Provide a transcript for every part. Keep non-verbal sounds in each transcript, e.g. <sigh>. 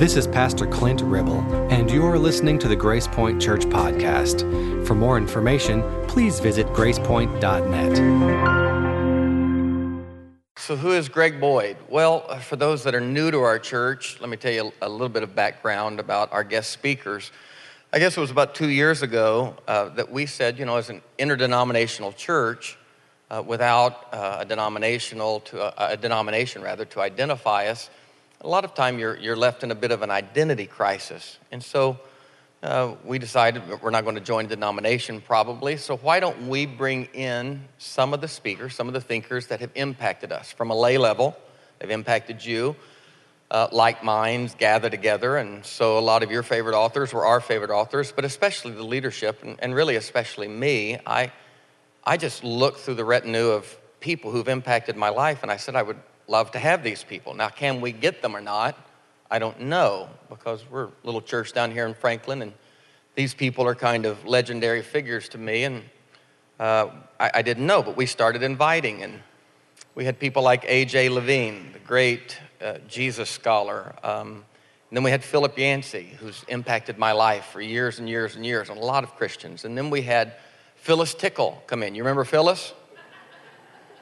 This is Pastor Clint Ribble, and you are listening to the Grace Point Church Podcast. For more information, please visit gracepoint.net. So, who is Greg Boyd? Well, for those that are new to our church, let me tell you a little bit of background about our guest speakers. I guess it was about two years ago uh, that we said, you know, as an interdenominational church, uh, without uh, a denominational to a, a, denomination rather to identify us, a lot of time you're, you're left in a bit of an identity crisis. And so uh, we decided we're not going to join a denomination probably. So why don't we bring in some of the speakers, some of the thinkers that have impacted us from a lay level? They've impacted you uh, like minds gather together. And so a lot of your favorite authors were our favorite authors, but especially the leadership, and, and really especially me. I, I just looked through the retinue of people who've impacted my life, and I said I would love to have these people. Now, can we get them or not? I don't know because we're a little church down here in Franklin, and these people are kind of legendary figures to me, and uh, I, I, didn't know, but we started inviting, and we had people like A.J. Levine, the great uh, Jesus scholar. Um, and then we had Philip Yancey, who's impacted my life for years and years and years, and a lot of Christians. And then we had Phyllis Tickle come in. You remember Phyllis?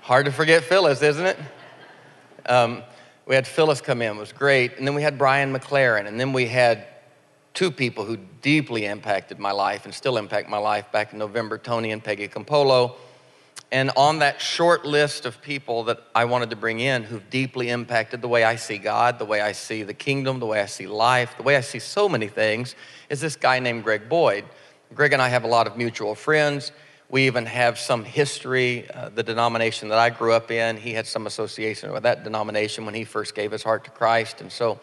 Hard to forget Phyllis, isn't it? Um, we had Phyllis come in, it was great. And then we had Brian McLaren. And then we had two people who deeply impacted my life and still impact my life back in November Tony and Peggy Campolo. And on that short list of people that I wanted to bring in who've deeply impacted the way I see God, the way I see the kingdom, the way I see life, the way I see so many things, is this guy named Greg Boyd. Greg and I have a lot of mutual friends. We even have some history. Uh, the denomination that I grew up in, he had some association with that denomination when he first gave his heart to Christ. And so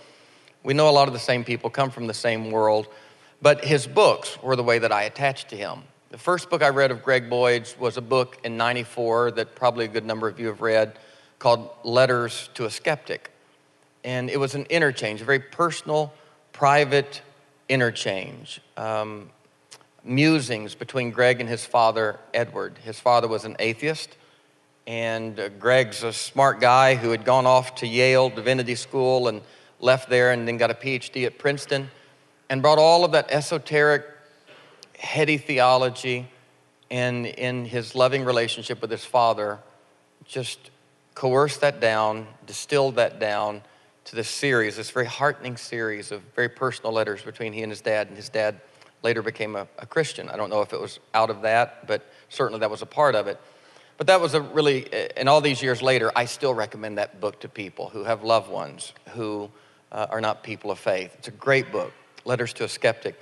we know a lot of the same people, come from the same world. But his books were the way that I attached to him. The first book I read of Greg Boyd's was a book in 94 that probably a good number of you have read called Letters to a Skeptic. And it was an interchange, a very personal, private interchange. Um, musings between Greg and his father, Edward. His father was an atheist, and uh, Greg's a smart guy who had gone off to Yale Divinity School and left there and then got a PhD at Princeton and brought all of that esoteric heady theology and in his loving relationship with his father, just coerced that down, distilled that down to this series, this very heartening series of very personal letters between he and his dad. And his dad later became a, a Christian. I don't know if it was out of that, but certainly that was a part of it. But that was a really, and all these years later, I still recommend that book to people who have loved ones who uh, are not people of faith. It's a great book, Letters to a Skeptic.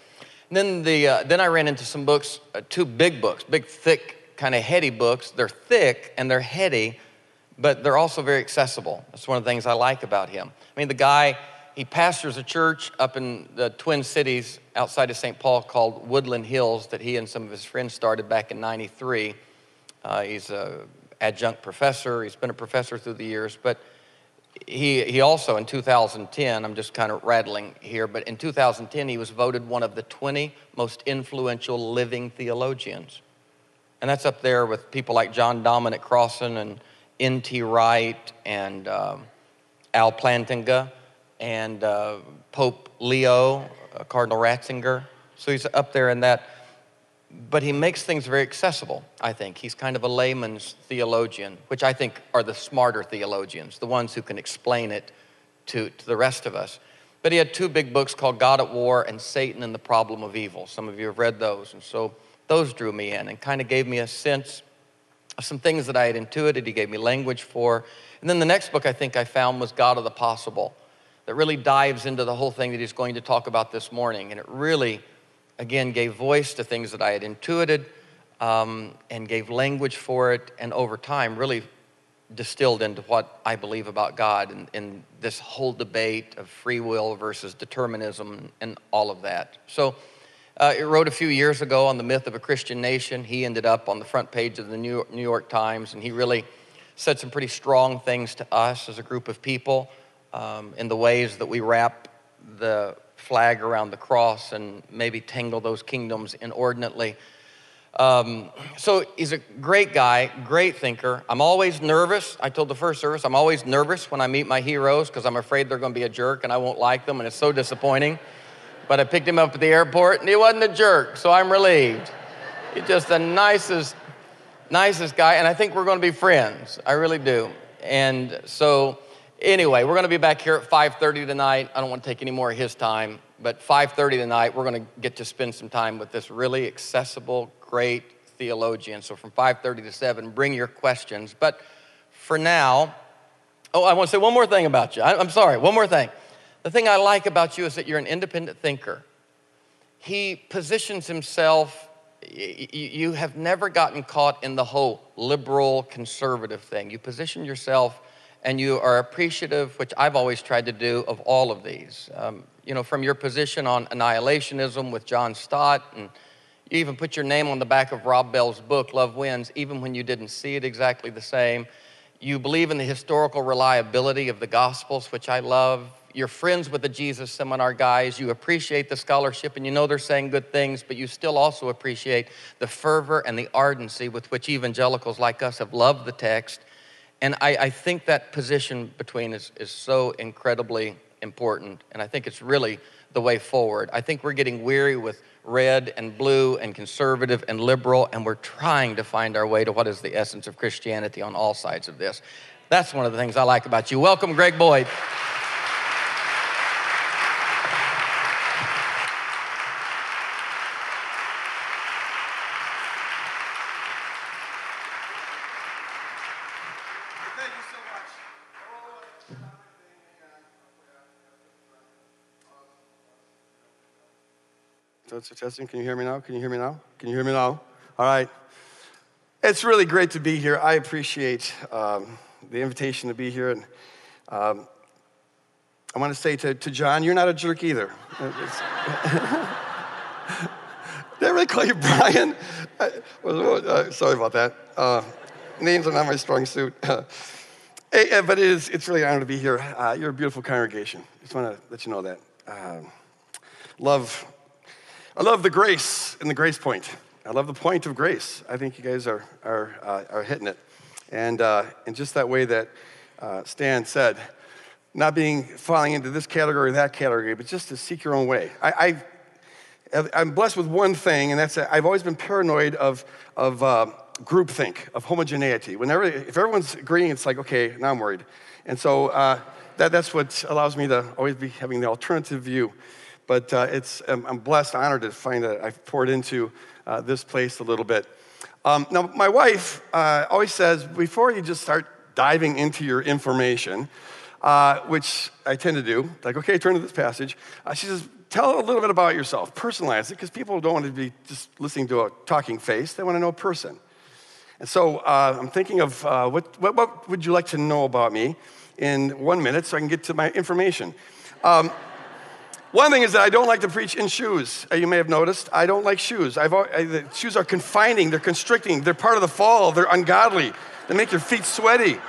And then, the, uh, then I ran into some books, uh, two big books, big, thick, kind of heady books. They're thick and they're heady, but they're also very accessible. That's one of the things I like about him. I mean, the guy, he pastors a church up in the Twin Cities outside of St. Paul called Woodland Hills that he and some of his friends started back in 93. Uh, he's an adjunct professor, he's been a professor through the years, but he, he also in 2010, I'm just kind of rattling here, but in 2010, he was voted one of the 20 most influential living theologians. And that's up there with people like John Dominic Crossan and N.T. Wright and um, Al Plantinga and uh, Pope Leo, uh, Cardinal Ratzinger. So he's up there in that but he makes things very accessible, I think. He's kind of a layman's theologian, which I think are the smarter theologians, the ones who can explain it to, to the rest of us. But he had two big books called God at War and Satan and the Problem of Evil. Some of you have read those. And so those drew me in and kind of gave me a sense of some things that I had intuited. He gave me language for. And then the next book I think I found was God of the Possible, that really dives into the whole thing that he's going to talk about this morning. And it really again, gave voice to things that I had intuited um, and gave language for it, and over time, really distilled into what I believe about God and, and this whole debate of free will versus determinism and all of that. So, uh, it wrote a few years ago on the myth of a Christian nation. He ended up on the front page of the New York, New York Times, and he really said some pretty strong things to us as a group of people um, in the ways that we wrap the flag around the cross and maybe tangle those kingdoms inordinately. Um, so he's a great guy, great thinker. I'm always nervous. I told the first service, I'm always nervous when I meet my heroes because I'm afraid they're going to be a jerk and I won't like them, and it's so disappointing. But I picked him up at the airport and he wasn't a jerk, so I'm relieved. He's just the nicest, nicest guy, and I think we're going to be friends. I really do. And so, anyway, we're going to be back here at 5:30 tonight. I don't want to take any more of his time, but 5:30 tonight, we're going to get to spend some time with this really accessible, great theologian. So from 5:30 to 7, bring your questions. But for now, oh, I want to say one more thing about you. I, I'm sorry, one more thing. The thing I like about you is that you're an independent thinker. He positions himself, you have never gotten caught in the whole liberal conservative thing. You position yourself and you are appreciative, which I've always tried to do, of all of these. Um, you know, from your position on annihilationism with John Stott, and you even put your name on the back of Rob Bell's book, Love Wins, even when you didn't see it exactly the same. You believe in the historical reliability of the Gospels, which I love you're friends with the Jesus Seminar guys, you appreciate the scholarship, and you know they're saying good things, but you still also appreciate the fervor and the ardency with which evangelicals like us have loved the text. And I, I think that position between is, is so incredibly important, and I think it's really the way forward. I think we're getting weary with red and blue and conservative and liberal, and we're trying to find our way to what is the essence of Christianity on all sides of this. That's one of the things I like about you. Welcome, Greg Boyd. Testing, testing. Can you hear me now? Can you hear me now? Can you hear me now? All right. It's really great to be here. I appreciate um, the invitation to be here. And um, I want to say to, to John, you're not a jerk either. <laughs> Did I really call you Brian? <laughs> Uh, sorry about that. Uh, names are not my strong suit. hey, <laughs> but it is, it's really an honor to be here. Uh, you're a beautiful congregation. Just want to let you know that. Um, love I love the grace and the grace point. I love the point of grace. I think you guys are, are, uh, are hitting it. And, uh, in just that way that uh, Stan said, not being falling into this category or that category, but just to seek your own way. I, I, I'm blessed with one thing, and that's that I've always been paranoid of, of uh, groupthink, of homogeneity. Whenever, if everyone's agreeing, it's like, okay, now I'm worried. And so uh, that, that's what allows me to always be having the alternative view. But uh, it's, um, I'm blessed, honored to find that I've poured into uh, this place a little bit. Um, now, my wife uh, always says before you just start diving into your information, uh, which I tend to do, like, okay, turn to this passage. Uh, she says, tell a little bit about yourself, personalize it, because people don't want to be just listening to a talking face, they want to know a person. And so uh, I'm thinking of what, what, what, would you like to know about me in one minute so I can get to my information. Um, one thing is that I don't like to preach in shoes. Uh, you may have noticed. I don't like shoes. I've, I, the shoes are confining, they're constricting, they're part of the fall, they're ungodly. They make your feet sweaty.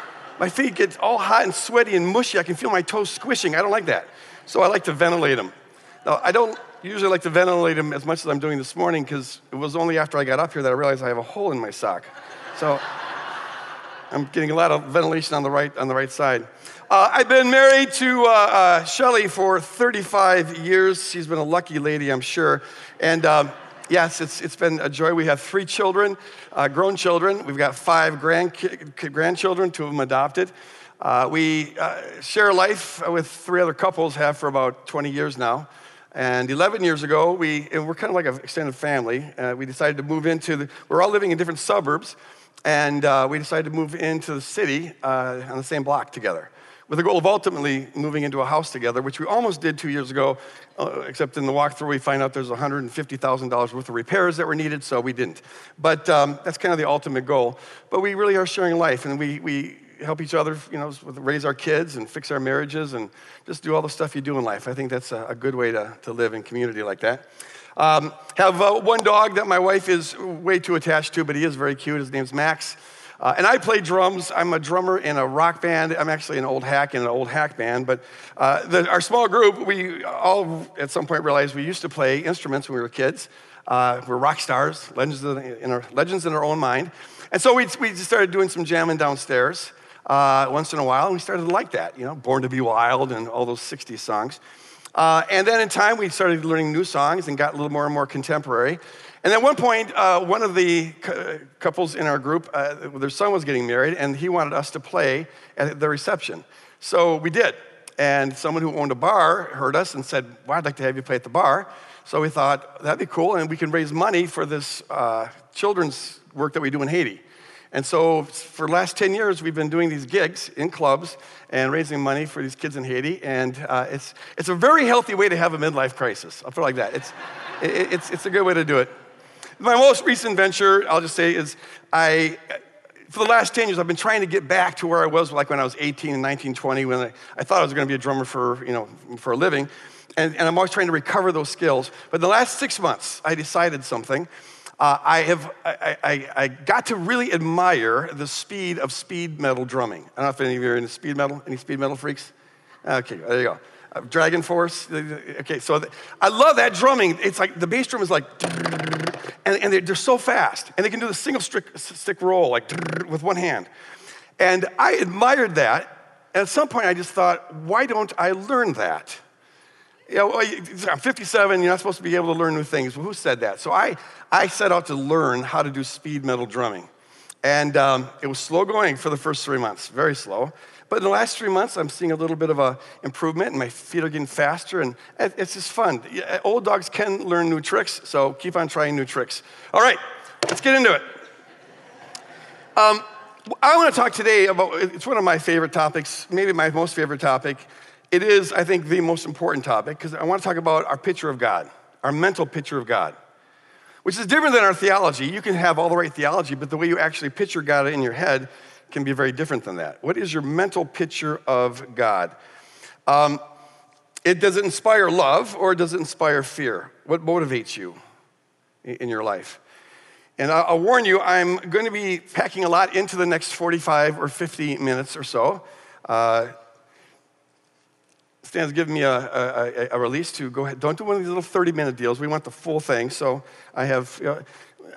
My feet get all hot and sweaty and mushy. I can feel my toes squishing. I don't like that. So I like to ventilate them. Now, I don't usually like to ventilate them as much as I'm doing this morning because it was only after I got up here that I realized I have a hole in my sock. So I'm getting a lot of ventilation on the right, on the right side. Uh, I've been married to uh, uh, Shelly for 35 years. She's been a lucky lady, I'm sure. And um, yes, it's, it's been a joy. We have three children, uh, grown children. We've got five grand, grandchildren, two of them adopted. Uh, we uh, share life with three other couples, have for about 20 years now. And 11 years ago, we, we're kind of like an extended family. we decided to move into the, we're all living in different suburbs. And we decided to move into the city on the same block together with the goal of ultimately moving into a house together, which we almost did two years ago, uh, except in the walkthrough we find out there's $150,000 worth of repairs that were needed, so we didn't. But um, that's kind of the ultimate goal. But we really are sharing life, and we, we help each other, you know, raise our kids and fix our marriages and just do all the stuff you do in life. I think that's a, a good way to, to live in community like that. Um, have uh, one dog that my wife is way too attached to, but he is very cute. His name's Max. Uh, and I play drums. I'm a drummer in a rock band. I'm actually an old hack in an old hack band. But uh, the, our small group, we all at some point realized we used to play instruments when we were kids. Uh, we're rock stars, legends in, our, legends in our own mind. And so we, we just started doing some jamming downstairs uh, once in a while, and we started to like that, you know, Born to Be Wild and all those 60s songs. Uh, and then in time, we started learning new songs and got a little more and more contemporary. And at one point, uh, one of the couples in our group, uh, their son was getting married, and he wanted us to play at the reception. So we did. And someone who owned a bar heard us and said, Well, I'd like to have you play at the bar. So we thought, that'd be cool, and we can raise money for this uh, children's work that we do in Haiti. And so for the last 10 years, we've been doing these gigs in clubs and raising money for these kids in Haiti. And uh, it's, it's a very healthy way to have a midlife crisis. I'll put it like that. It's, <laughs> it, it's, it's a good way to do it. My most recent venture, I'll just say, is I, for the last 10 years, I've been trying to get back to where I was like when I was 18 and 19, 20, when I, I thought I was going to be a drummer for, you know, for a living. And, and I'm always trying to recover those skills. But the last six months, I decided something uh, I, have, I, I, I, got to really admire the speed of speed metal drumming. I don't know if any of you are into speed metal. Any speed metal freaks? Okay, there you go. Uh, DragonForce. Okay, so the, I love that drumming. It's like the bass drum is like, and, and they're, they're so fast. And they can do the single stick, stick roll, like with one hand. And I admired that. And at some point, I just thought, why don't I learn that? You know, I'm 57, you're not supposed to be able to learn new things. Well, who said that? So I, I set out to learn how to do speed metal drumming. And um, it was slow going for the first three months, very slow. But in the last three months, I'm seeing a little bit of an improvement, and my feet are getting faster, and it's just fun. Old dogs can learn new tricks, so keep on trying new tricks. All right, let's get into it. Um, I want to talk today about it's one of my favorite topics, maybe my most favorite topic. It is, I think, the most important topic because I want to talk about our picture of God, our mental picture of God, which is different than our theology. You can have all the right theology, but the way you actually picture God in your head can be very different than that. What is your mental picture of God? Um, it does it inspire love or does it inspire fear? What motivates you in your life? And I'll warn you, I'm going to be packing a lot into the next 45 or 50 minutes or so. Uh, Stan's giving me a, a, a, release to go ahead. Don't do one of these little 30 minute deals. We want the full thing. So I have, you know,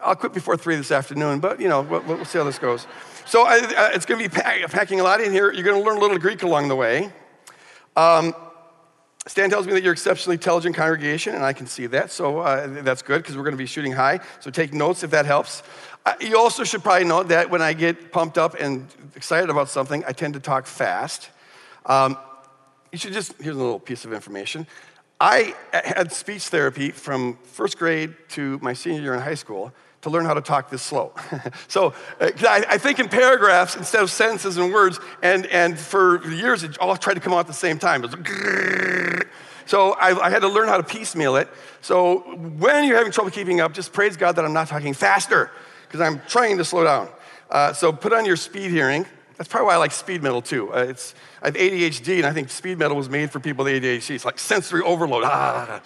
I'll quit before three this afternoon, but you know, we'll, we'll see how this goes. So I, uh, it's going to be pack, packing a lot in here. You're going to learn a little Greek along the way. Um, Stan tells me that you're exceptionally intelligent congregation, and I can see that. So uh, that's good because we're going to be shooting high. So take notes if that helps. Uh, you also should probably know that when I get pumped up and excited about something, I tend to talk fast. Um, you should just, here's a little piece of information. I had speech therapy from first grade to my senior year in high school to learn how to talk this slow. <laughs> so uh, I, I, think in paragraphs instead of sentences and words, and, and for years it all tried to come out at the same time. so I, I had to learn how to piecemeal it. So when you're having trouble keeping up, just praise God that I'm not talking faster because I'm trying to slow down. Uh, so put on your speed hearing. That's probably why I like speed metal too. Uh, it's, I have ADHD, and I think speed metal was made for people with ADHD. It's like sensory overload. Ah.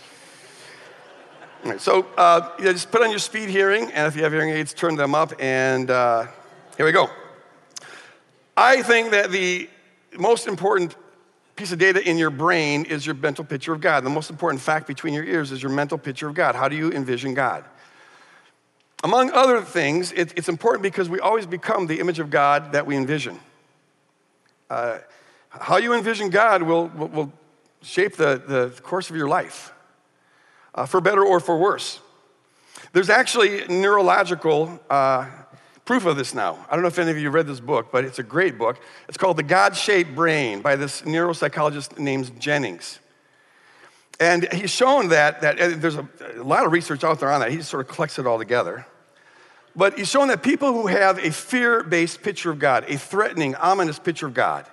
Right, so uh, yeah, just put on your speed hearing, and if you have hearing aids, turn them up, and uh, here we go. I think that the most important piece of data in your brain is your mental picture of God. The most important fact between your ears is your mental picture of God. How do you envision God? Among other things, it, it's important because we always become the image of God that we envision. Uh, how you envision God will, will, will shape the, the course of your life, uh, for better or for worse. There's actually neurological uh, proof of this now. I don't know if any of you read this book, but it's a great book. It's called The God Shaped Brain by this neuropsychologist named Jennings. And he's shown that, that there's a, a lot of research out there on that. He just sort of collects it all together. But he's shown that people who have a fear based picture of God, a threatening, ominous picture of God,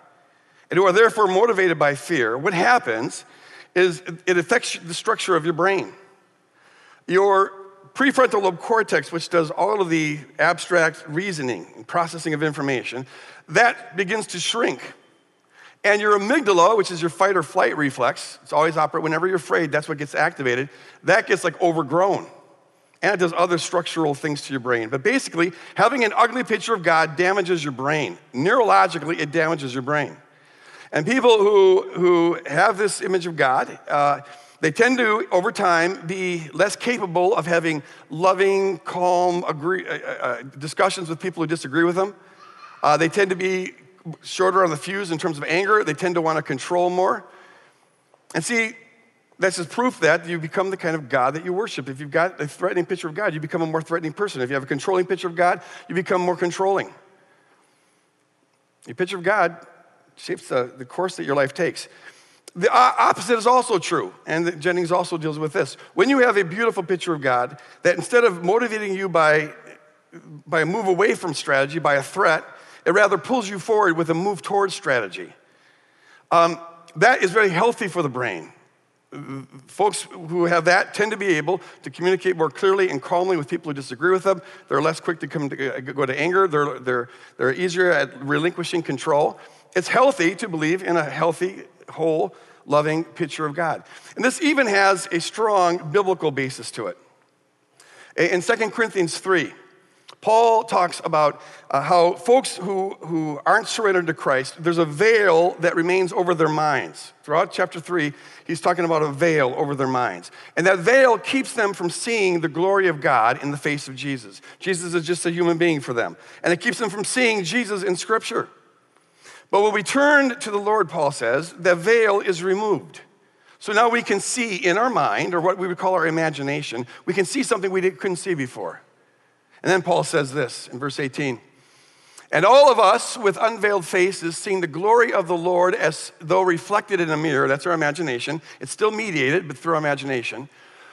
and who are therefore motivated by fear, what happens is it affects the structure of your brain. Your prefrontal lobe cortex, which does all of the abstract reasoning and processing of information, that begins to shrink. And your amygdala, which is your fight or flight reflex, it's always operate whenever you're afraid, that's what gets activated, that gets like overgrown. And it does other structural things to your brain. But basically, having an ugly picture of God damages your brain. Neurologically, it damages your brain. And people who, who have this image of God, uh, they tend to, over time, be less capable of having loving, calm agree, uh, uh, uh, discussions with people who disagree with them. Uh, they tend to be shorter on the fuse in terms of anger. They tend to want to control more. And see, that's just proof that you become the kind of God that you worship. If you've got a threatening picture of God, you become a more threatening person. If you have a controlling picture of God, you become more controlling. Your picture of God shapes the, the course that your life takes. The opposite is also true, and Jennings also deals with this. When you have a beautiful picture of God, that instead of motivating you by, by a move away from strategy, by a threat, it rather pulls you forward with a move towards strategy. Um, that is very healthy for the brain. Folks who have that tend to be able to communicate more clearly and calmly with people who disagree with them. They're less quick to, come to uh, go to anger. They're, they're, they're easier at relinquishing control. It's healthy to believe in a healthy, whole, loving picture of God. And this even has a strong biblical basis to it. In 2 Corinthians 3, Paul talks about uh, how folks who, who aren't surrendered to Christ, there's a veil that remains over their minds. Throughout chapter 3, he's talking about a veil over their minds. And that veil keeps them from seeing the glory of God in the face of Jesus. Jesus is just a human being for them. And it keeps them from seeing Jesus in Scripture. But when we turn to the Lord, Paul says, the veil is removed. So now we can see in our mind, or what we would call our imagination, we can see something we couldn't see before. And then Paul says this in verse 18 And all of us with unveiled faces, seeing the glory of the Lord as though reflected in a mirror, that's our imagination, it's still mediated, but through our imagination,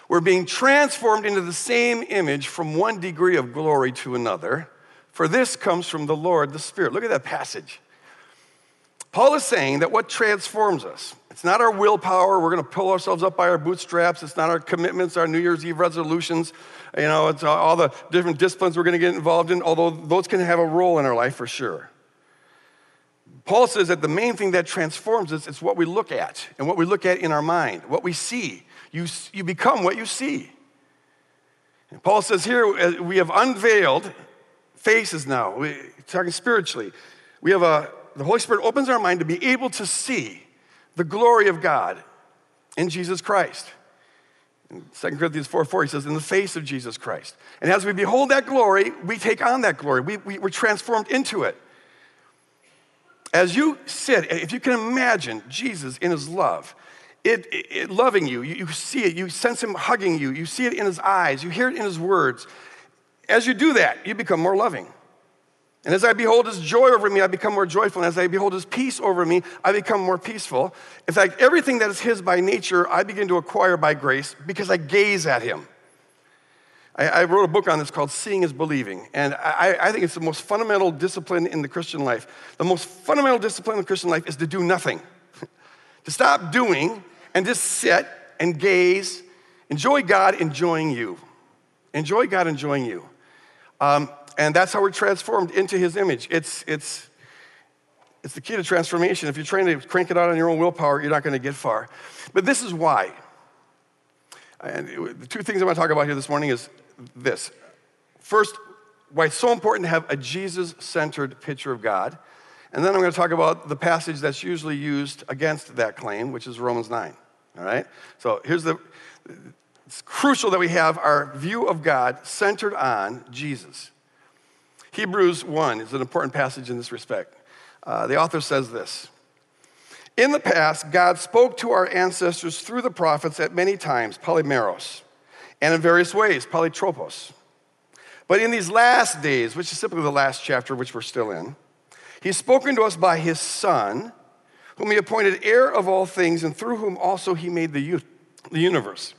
we're being transformed into the same image from one degree of glory to another. For this comes from the Lord, the Spirit. Look at that passage. Paul is saying that what transforms us, it's not our willpower, we're going to pull ourselves up by our bootstraps, it's not our commitments, our New Year's Eve resolutions, you know, it's all the different disciplines we're going to get involved in, although those can have a role in our life for sure. Paul says that the main thing that transforms us is what we look at and what we look at in our mind, what we see. You, you become what you see. And Paul says here, uh, we have unveiled faces now, we, talking spiritually. We have a the Holy Spirit opens our mind to be able to see the glory of God in Jesus Christ. In 2 Corinthians 4 4, he says, in the face of Jesus Christ. And as we behold that glory, we take on that glory. We, we, we're transformed into it. As you sit, if you can imagine Jesus in his love, it, it, it, loving you, you, you see it, you sense him hugging you, you see it in his eyes, you hear it in his words. As you do that, you become more loving. And as I behold his joy over me, I become more joyful. And as I behold his peace over me, I become more peaceful. In fact, everything that is his by nature, I begin to acquire by grace because I gaze at him. I, I wrote a book on this called Seeing is Believing. And I, I think it's the most fundamental discipline in the Christian life. The most fundamental discipline in the Christian life is to do nothing, <laughs> to stop doing and just sit and gaze. Enjoy God enjoying you. Enjoy God enjoying you. Um, and that's how we're transformed into his image. It's, it's, it's the key to transformation. If you're trying to crank it out on your own willpower, you're not going to get far. But this is why. And the two things I want to talk about here this morning is this. First, why it's so important to have a Jesus centered picture of God. And then I'm going to talk about the passage that's usually used against that claim, which is Romans 9. All right? So here's the it's crucial that we have our view of God centered on Jesus. Hebrews 1 is an important passage in this respect. Uh, the author says this In the past, God spoke to our ancestors through the prophets at many times, polymeros, and in various ways, polytropos. But in these last days, which is simply the last chapter which we're still in, he's spoken to us by his Son, whom he appointed heir of all things, and through whom also he made the, the universe.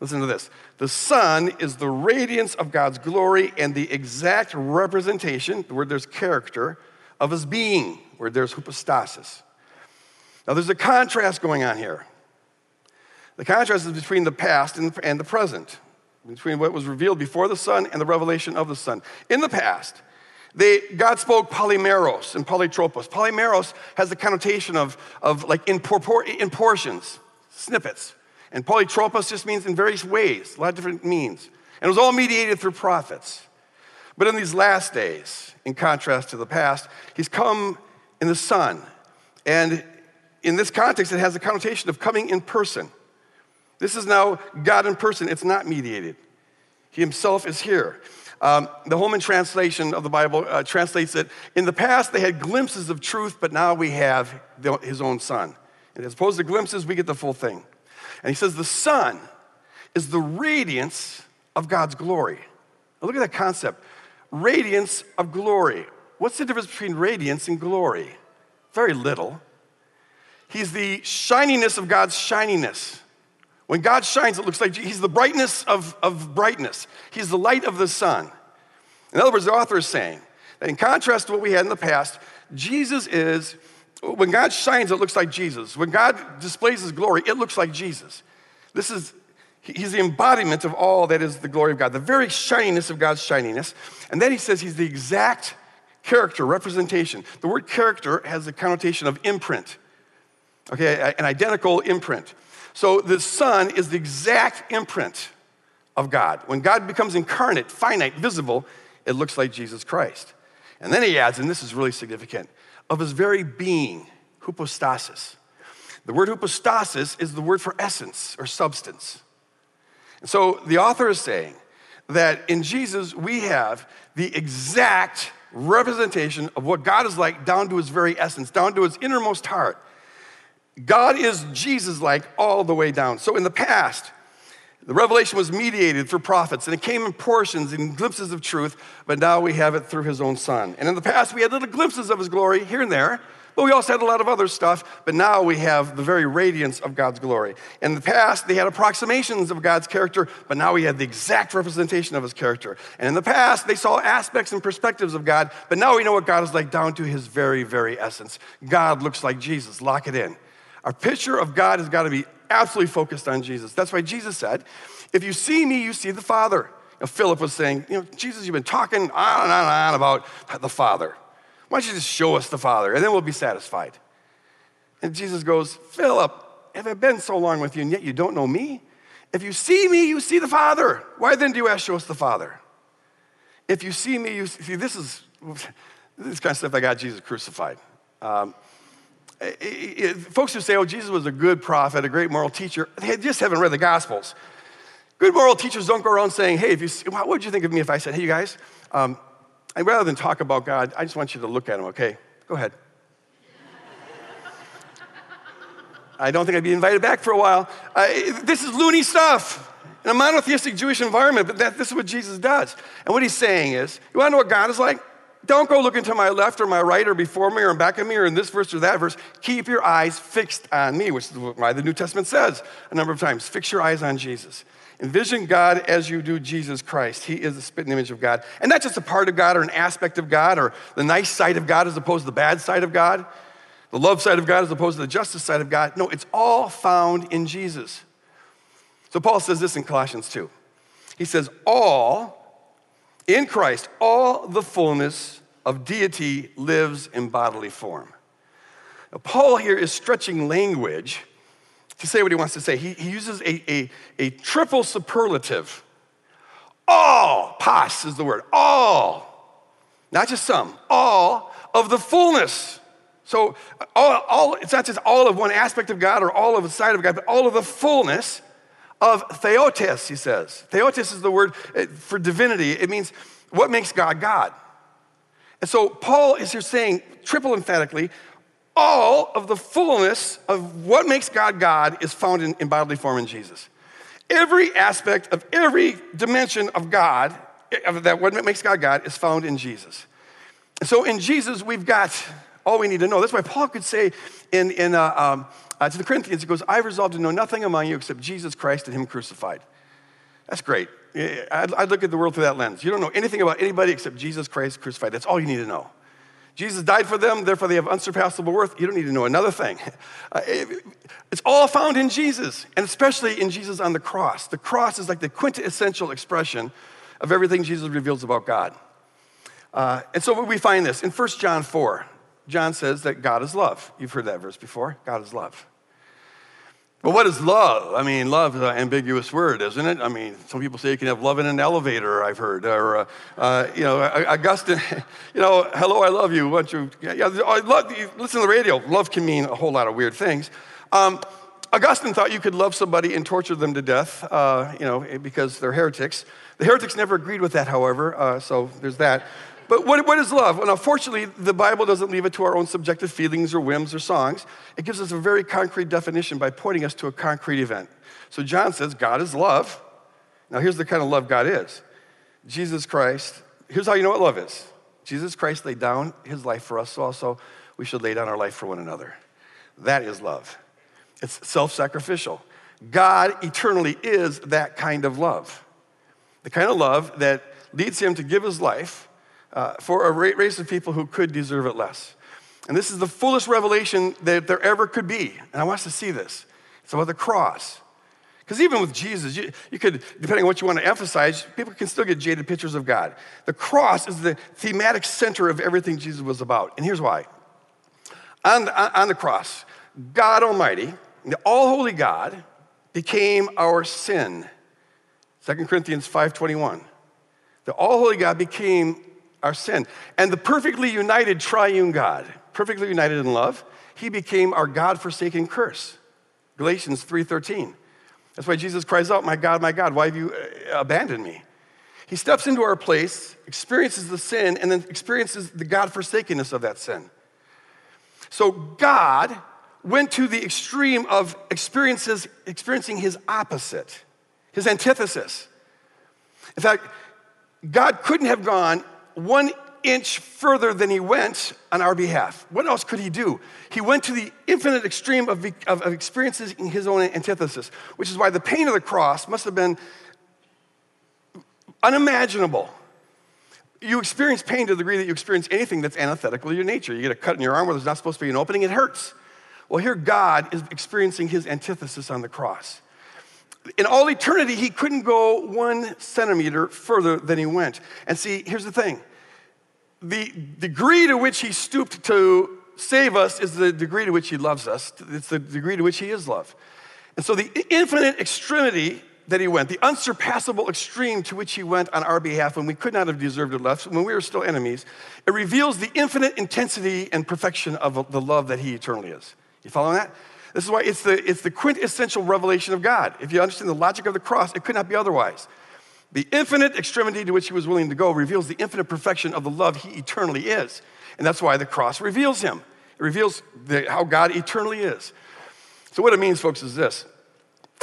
Listen to this. The Son is the radiance of God's glory and the exact representation, where there's character, of his being, where there's hypostasis. Now, there's a contrast going on here. The contrast is between the past and the present, between what was revealed before the Son and the revelation of the Son. In the past, they, God spoke polymeros and polytropos. Polymeros has the connotation of, of like in, propor- in portions, snippets. And polytropos just means in various ways, a lot of different means. And it was all mediated through prophets. But in these last days, in contrast to the past, he's come in the Son. And in this context, it has a connotation of coming in person. This is now God in person, it's not mediated. He himself is here. Um, the Holman translation of the Bible uh, translates it in the past they had glimpses of truth, but now we have the, his own son. And as opposed to glimpses, we get the full thing. And he says the Son is the radiance of God's glory. Now look at that concept radiance of glory. What's the difference between radiance and glory? Very little. He's the shininess of God's shininess. When God shines, it looks like He's the brightness of, of brightness. He's the light of the sun. In other words, the author is saying that in contrast to what we had in the past, Jesus is, when God shines, it looks like Jesus. When God displays His glory, it looks like Jesus. This is, He's the embodiment of all that is the glory of God, the very shininess of God's shininess. And then He says He's the exact character, representation. The word character has the connotation of imprint, okay, an identical imprint. So the Son is the exact imprint of God. When God becomes incarnate, finite, visible, it looks like Jesus Christ. And then he adds, and this is really significant, of his very being, hypostasis. The word hypostasis is the word for essence or substance. And so the author is saying that in Jesus we have the exact representation of what God is like down to his very essence, down to his innermost heart. God is Jesus like all the way down. So in the past, the revelation was mediated through prophets and it came in portions and glimpses of truth, but now we have it through his own son. And in the past, we had little glimpses of his glory here and there, but we also had a lot of other stuff, but now we have the very radiance of God's glory. In the past, they had approximations of God's character, but now we have the exact representation of his character. And in the past, they saw aspects and perspectives of God, but now we know what God is like down to his very, very essence. God looks like Jesus. Lock it in. Our picture of God has got to be absolutely focused on Jesus. That's why Jesus said, If you see me, you see the Father. Philip was saying, You know, Jesus, you've been talking on and on and on about the Father. Why don't you just show us the Father and then we'll be satisfied? And Jesus goes, Philip, have I been so long with you and yet you don't know me? If you see me, you see the Father. Why then do you ask, show us the Father? If you see me, you see, this is this kind of stuff that got Jesus crucified. Um, Eh, eh, eh, folks who say, oh, Jesus was a good prophet, a great moral teacher, they just haven't read the Gospels. Good moral teachers don't go around saying, hey, if you, what would you think of me if I said, hey, you guys, um, and rather than talk about God, I just want you to look at him, okay? Go ahead. <laughs> I don't think I'd be invited back for a while. This is loony stuff in a monotheistic Jewish environment, but that, this is what Jesus does. And what he's saying is, you want to know what God is like? Don't go looking to my left or my right or before me or in back of me or in this verse or that verse. Keep your eyes fixed on me, which is why the New Testament says a number of times fix your eyes on Jesus. Envision God as you do Jesus Christ. He is the spitting image of God. And not just a part of God or an aspect of God or the nice side of God as opposed to the bad side of God, the love side of God as opposed to the justice side of God. No, it's all found in Jesus. So Paul says this in Colossians 2. He says, All in Christ, all the fullness of deity lives in bodily form. Now, Paul here is stretching language to say what he wants to say. He, he uses a, a, a triple superlative. All, pas is the word, all, not just some, all of the fullness. So, all, all, it's not just all of one aspect of God or all of the side of God, but all of the fullness of theotes, he says. Theotes is the word eh, for divinity. It means what makes God God. And so Paul is here saying, triple emphatically, all of the fullness of what makes God God is found in, in bodily form in Jesus. Every aspect of every dimension of God, of that what makes God God, is found in Jesus. So in Jesus, we've got all we need to know. That's why Paul could say in, in, uh, um, uh, to the Corinthians, he goes, I've resolved to know nothing among you except Jesus Christ and Him crucified. That's great. I look at the world through that lens. You don't know anything about anybody except Jesus Christ crucified. That's all you need to know. Jesus died for them, therefore they have unsurpassable worth. You don't need to know another thing. <laughs> Uh, it's all found in Jesus, and especially in Jesus on the cross. The cross is like the quintessential expression of everything Jesus reveals about God. Uh, and so we find this in 1 John 4. John says that God is love. You've heard that verse before. God is love. But what is love? I mean, love is an ambiguous word, isn't it? I mean, some people say you can have love in an elevator, I've heard. Or, uh, uh, you know, Augustine, <laughs> you know, hello, I love you. Want you, yeah, I love, listen to the radio. Love can mean a whole lot of weird things. Um, Augustine thought you could love somebody and torture them to death, uh, you know, because they're heretics. The heretics never agreed with that, however, uh, so there's that. But what, what is love? Well, unfortunately, the Bible doesn't leave it to our own subjective feelings or whims or songs. It gives us a very concrete definition by pointing us to a concrete event. So John says, God is love. Now, here's the kind of love God is Jesus Christ. Here's how you know what love is Jesus Christ laid down his life for us, so also we should lay down our life for one another. That is love. It's self sacrificial. God eternally is that kind of love. The kind of love that leads him to give his life uh, for a race of people who could deserve it less. And this is the fullest revelation that there ever could be. And I want us to see this. It's about the cross. Because even with Jesus, you, you, could, depending on what you want to emphasize, people can still get jaded pictures of God. The cross is the thematic center of everything Jesus was about. And here's why. On the, on the cross, God Almighty, the all holy God, became our sin. 2 Corinthians 5:21. The all holy God became our sin. And the perfectly united triune God, perfectly united in love, he became our God-forsaken curse. Galatians 3:13. That's why Jesus cries out, My God, my God, why have you uh, abandoned me? He steps into our place, experiences the sin, and then experiences the God forsakenness of that sin. So God went to the extreme of experiences, experiencing his opposite, his antithesis. In fact, God couldn't have gone one inch further than he went on our behalf. What else could he do? He went to the infinite extreme of, of, of experiences in his own antithesis, which is why the pain of the cross must have been unimaginable. You experience pain to the degree that you experience anything that's antithetical to your nature. You get a cut in your arm where there's not supposed to be an opening, it hurts. Well, here God is experiencing his antithesis on the cross. In all eternity, he couldn't go one centimeter further than he went. And see, here's the thing the degree to which he stooped to save us is the degree to which he loves us. It's the degree to which he is love. And so the infinite extremity that he went, the unsurpassable extreme to which he went on our behalf when we could not have deserved it less, when we were still enemies, it reveals the infinite intensity and perfection of the love that he eternally is. You following that? This is why it's the, it's the quintessential revelation of God. If you understand the logic of the cross, it could not be otherwise. The infinite extremity to which he was willing to go reveals the infinite perfection of the love he eternally is. And that's why the cross reveals him. It reveals the, how God eternally is. So, what it means, folks, is this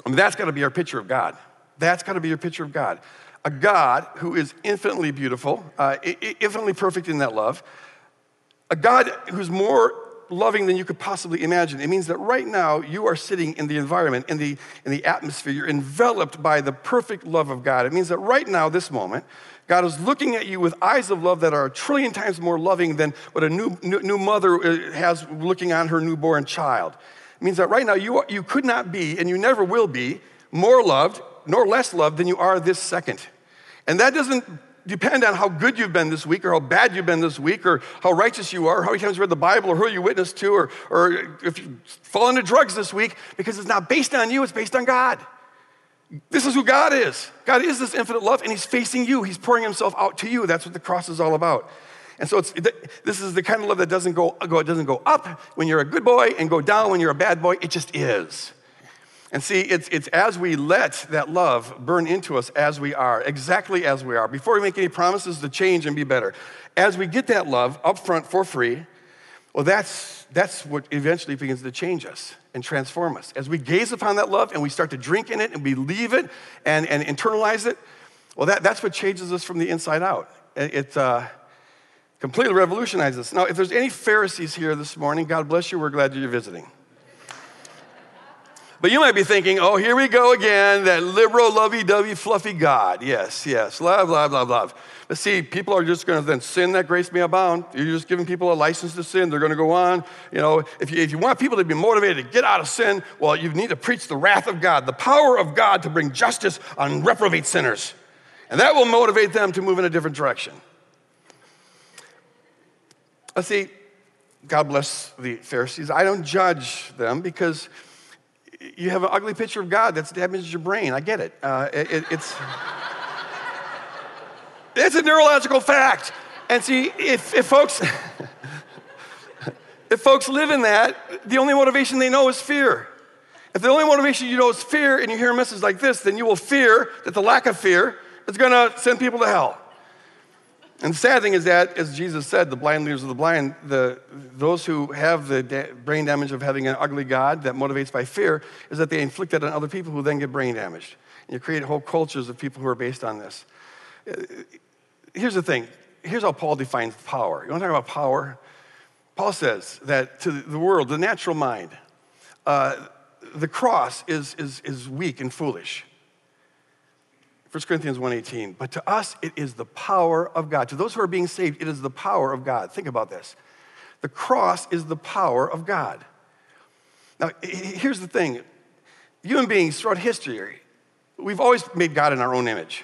I mean, that's got to be our picture of God. That's got to be your picture of God. A God who is infinitely beautiful, uh, infinitely perfect in that love. A God who's more loving than you could possibly imagine. It means that right now you are sitting in the environment, in the, in the atmosphere, you're enveloped by the perfect love of God. It means that right now, this moment, God is looking at you with eyes of love that are a trillion times more loving than what a new, new, new mother uh, has looking on her newborn child. It means that right now you, are, you could not be, and you never will be, more loved nor less loved than you are this second. And that doesn't depend on how good you've been this week or how bad you've been this week or how righteous you are, how many times you read the Bible or who you witness to or, or if you fall into drugs this week because it's not based on you, it's based on God. This is who God is. God is this infinite love and He's facing you. He's pouring Himself out to you. That's what the cross is all about. And so it's this is the kind of love that doesn't go, go, it doesn't go up when you're a good boy and go down when you're a bad boy. It just is. And see, it's, it's as we let that love burn into us as we are, exactly as we are, before we make any promises to change and be better. As we get that love up front for free, well, that's, that's what eventually begins to change us and transform us. As we gaze upon that love and we start to drink in it and believe it and, and internalize it, well, that, that's what changes us from the inside out. It, uh, completely revolutionizes us. Now, if there's any Pharisees here this morning, God bless you, we're glad that you're visiting. But you might be thinking, oh, here we go again, that liberal, lovey dovey, fluffy God. Yes, yes, blah, blah, blah, blah. But see, people are just going to then sin that grace may abound. You're just giving people a license to sin. They're going to go on. You know, if you, if you want people to be motivated to get out of sin, well, you need to preach the wrath of God, the power of God to bring justice on reprobate sinners. And that will motivate them to move in a different direction. Let's see, God bless the Pharisees. I don't judge them because you have an ugly picture of God that's damaged your brain. I get it. Uh, it it's, it's a neurological fact. And see, if, if folks, <laughs> if folks live in that, the only motivation they know is fear. If the only motivation you know is fear and you hear a message like this, then you will fear that the lack of fear is going to send people to hell. And the sad thing is that, as Jesus said, the blind leaders of the blind, the, those who have the da- brain damage of having an ugly God that motivates by fear, is that they inflict that on other people who then get brain damaged. And you create whole cultures of people who are based on this. Uh, here's the thing here's how Paul defines power. You want to talk about power? Paul says that to the world, the natural mind, uh, the cross is, is, is weak and foolish. 1 Corinthians 1:18. But to us it is the power of God. To those who are being saved, it is the power of God. Think about this. The cross is the power of God. Now, here's the thing. Human beings throughout history, we've always made God in our own image.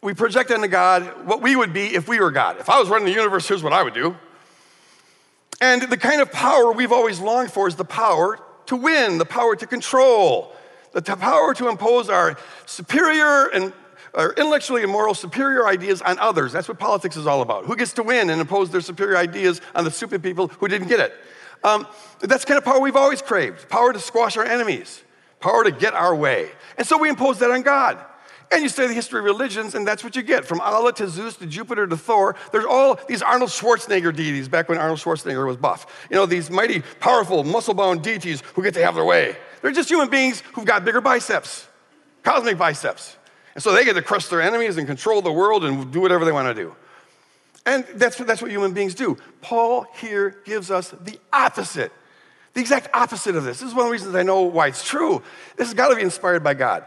We project onto God what we would be if we were God. If I was running the universe, here's what I would do. And the kind of power we've always longed for is the power to win, the power to control, the power to impose our superior and our intellectually and moral superior ideas on others. That's what politics is all about. Who gets to win and impose their superior ideas on the stupid people who didn't get it? Um, that's kind of power we've always craved power to squash our enemies, power to get our way. And so we impose that on God. And you study the history of religions, and that's what you get. From Allah to Zeus to Jupiter to Thor, there's all these Arnold Schwarzenegger deities back when Arnold Schwarzenegger was buff. You know, these mighty, powerful, muscle bound deities who get to have their way. They're just human beings who've got bigger biceps, cosmic biceps. And so they get to crush their enemies and control the world and do whatever they want to do. And that's, that's what human beings do. Paul here gives us the opposite, the exact opposite of this. This is one of the reasons I know why it's true. This has got to be inspired by God.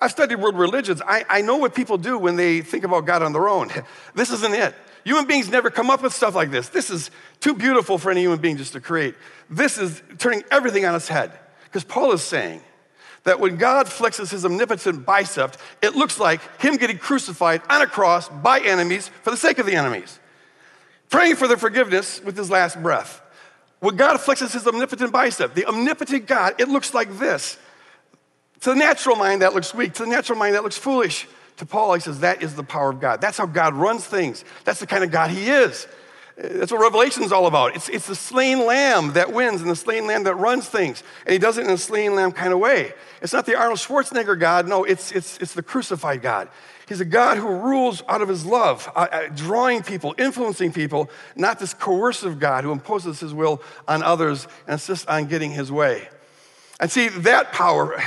I've studied world religions. I, I know what people do when they think about God on their own. <laughs> This isn't it. Human beings never come up with stuff like this. This is too beautiful for any human being just to create. This is turning everything on its head. Because Paul is saying that when God flexes his omnipotent bicep, it looks like him getting crucified on a cross by enemies for the sake of the enemies, praying for their forgiveness with his last breath. When God flexes his omnipotent bicep, the omnipotent God, it looks like this. To the natural mind, that looks weak. To the natural mind, that looks foolish. To Paul, he says, that is the power of God. That's how God runs things. That's the kind of God he is. That's what Revelation is all about. It's, it's the slain lamb that wins and the slain lamb that runs things. And he does it in a slain lamb kind of way. It's not the Arnold Schwarzenegger God. No, it's, it's, it's the crucified God. He's a God who rules out of his love, uh, uh, drawing people, influencing people, not this coercive God who imposes his will on others and insists on getting his way. And see, that power,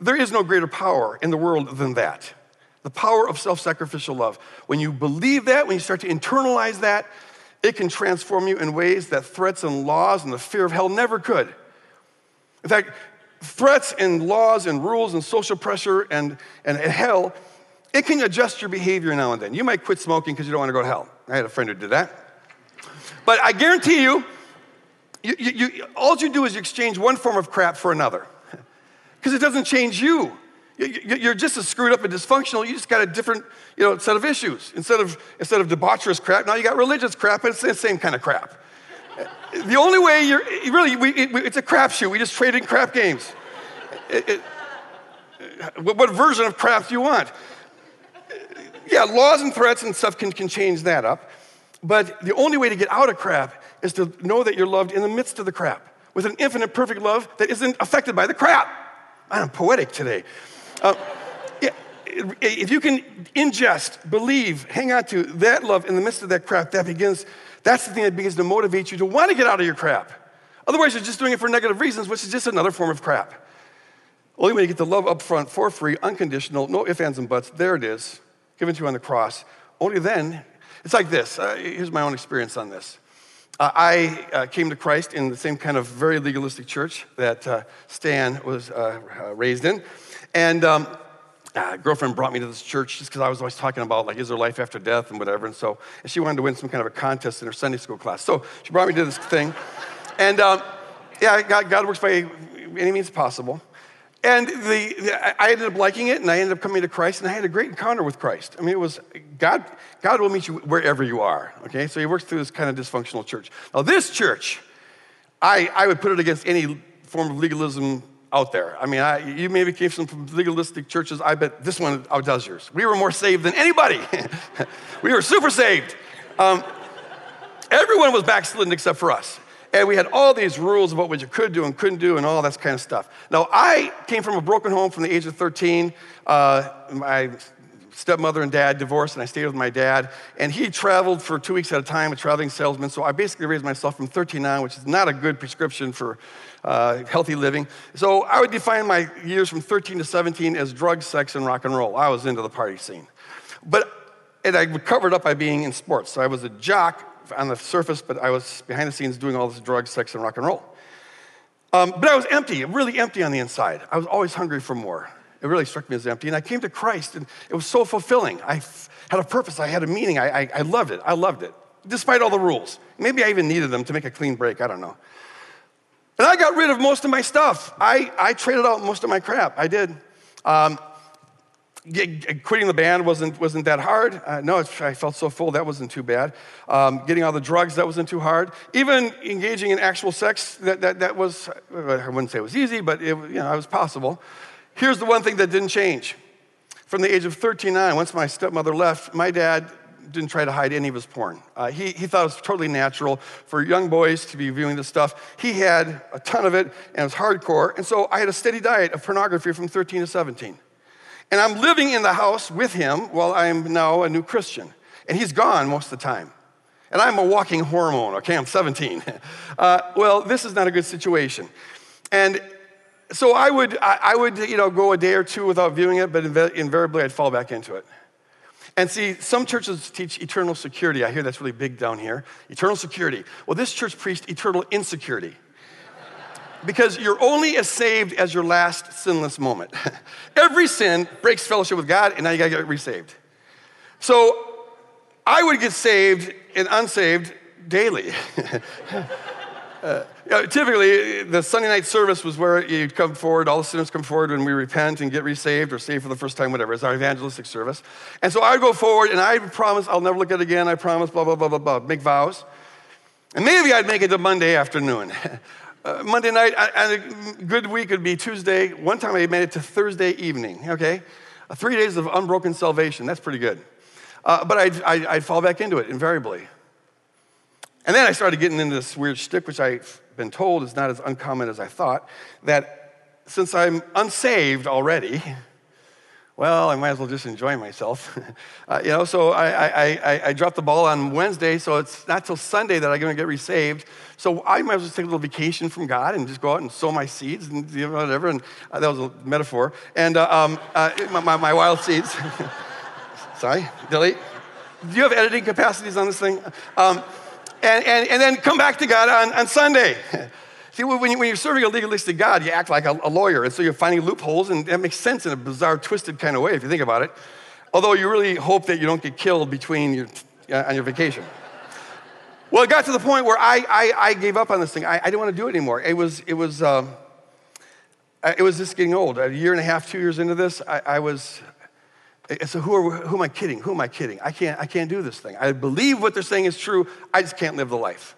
there is no greater power in the world than that. The power of self sacrificial love. When you believe that, when you start to internalize that, it can transform you in ways that threats and laws and the fear of hell never could. In fact, threats and laws and rules and social pressure and, and, hell, it can adjust your behavior now and then. You might quit smoking because you don't want to go to hell. I had a friend who did that. But I guarantee you, you, you, you all you do is you exchange one form of crap for another <laughs> because it doesn't change you. You're just as screwed up and dysfunctional. You just got a different, you know, set of issues. Instead of instead of debaucherous crap, now you got religious crap, and it's the same kind of crap. The only way you're really, we, it, it's a crapshoot. We just trade in crap games. It, it, what version of crap do you want? Yeah, laws and threats and stuff can, can change that up. But the only way to get out of crap is to know that you're loved in the midst of the crap with an infinite, perfect love that isn't affected by the crap. I'm poetic today. Uh, if you can ingest, believe, hang on to that love in the midst of that crap, that begins, that's the thing that begins to motivate you to want to get out of your crap. Otherwise, you're just doing it for negative reasons, which is just another form of crap. Only way you get the love up front for free, unconditional, no ifs, ands, and buts, there it is, given to you on the cross. Only then, it's like this. Uh, here's my own experience on this. Uh, I uh, came to Christ in the same kind of very legalistic church that uh, Stan was uh, uh, raised in. And um, uh, girlfriend brought me to this church just because I was always talking about, like, is there life after death and whatever. And so and she wanted to win some kind of a contest in her Sunday school class. So she brought me to this thing. And um, yeah, God, God works by any means possible. And the, the, I ended up liking it, and I ended up coming to Christ, and I had a great encounter with Christ. I mean, it was God. God will meet you wherever you are. Okay, so He works through this kind of dysfunctional church. Now, this church, I, I would put it against any form of legalism out there. I mean, I, you maybe came from legalistic churches. I bet this one outdoes yours. We were more saved than anybody. <laughs> we were super saved. Um, everyone was backslidden except for us. And we had all these rules about what you could do and couldn't do and all that kind of stuff. Now, I came from a broken home from the age of 13. Uh, my stepmother and dad divorced, and I stayed with my dad. And he traveled for two weeks at a time, a traveling salesman. So I basically raised myself from 13 on, which is not a good prescription for uh, healthy living. So I would define my years from 13 to 17 as drug, sex, and rock and roll. I was into the party scene. But and I covered up by being in sports. So I was a jock on the surface, but I was behind the scenes doing all this drug, sex, and rock and roll. Um, but I was empty, really empty on the inside. I was always hungry for more. It really struck me as empty. And I came to Christ, and it was so fulfilling. I f- had a purpose, I had a meaning. I, I, I loved it. I loved it, despite all the rules. Maybe I even needed them to make a clean break. I don't know. And I got rid of most of my stuff. I, I traded out most of my crap. I did. Um, quitting the band wasn't, wasn't that hard. Uh, no, I felt so full, that wasn't too bad. Um, getting all the drugs, that wasn't too hard. Even engaging in actual sex, that, that, that was, I wouldn't say it was easy, but it, you know, it was possible. Here's the one thing that didn't change. From the age of 13 on, once my stepmother left, my dad didn't try to hide any of his porn. Uh, he, he thought it was totally natural for young boys to be viewing this stuff. He had a ton of it, and it was hardcore. And so I had a steady diet of pornography from 13 to 17. And I'm living in the house with him while I'm now a new Christian. And he's gone most of the time. And I'm a walking hormone, okay? I'm 17. <laughs> Uh, well, this is not a good situation. And so I would, I would, you know, go a day or two without viewing it, but invariably I'd fall back into it. And see, some churches teach eternal security. I hear that's really big down here. Eternal security. Well, this church preached eternal insecurity because you're only as saved as your last sinless moment. <laughs> Every sin breaks fellowship with God, and now you gotta get resaved. So I would get saved and unsaved daily. <laughs> uh, you know, typically, the Sunday night service was where you'd come forward, all the sinners come forward when we repent and get resaved or saved for the first time, whatever. It's our evangelistic service. And so I would go forward and I would promise I'll never look at it again. I promise, blah, blah, blah, blah, blah, make vows. And maybe I'd make it to Monday afternoon. <laughs> uh, Monday night, and a good week would be Tuesday. One time I made it to Thursday evening, okay? Uh, three days of unbroken salvation. That's pretty good. Uh, but I'd, I'd, I'd, fall back into it invariably. And then I started getting into this weird stick, which I've been told is not as uncommon as I thought, that since I'm unsaved already, well, I might as well just enjoy myself. <laughs> uh, you know, so I, I, I, I, dropped the ball on Wednesday, so it's not till Sunday that I'm going to get resaved. So I might as well take a little vacation from God and just go out and sow my seeds and you know, whatever. And uh, that was a metaphor. And uh, um, uh, my, my, wild seeds. <laughs> Sorry, delete. Do you have editing capacities on this thing? Um, and, and, and then come back to God on, on Sunday. <laughs> See, when, you, are serving a legalistic God, you act like a, a, lawyer, and so you're finding loopholes, and that makes sense in a bizarre, twisted kind of way if you think about it. Although you really hope that you don't get killed between your, uh, on your vacation. <laughs> well, it got to the point where I, I, I gave up on this thing. I, I, didn't want to do it anymore. It was, it was, um, it was just getting old. A year and a half, two years into this, I, I was. So who, are, who am I kidding? Who am I kidding? I can't, I can't do this thing. I believe what they're saying is true. I just can't live the life.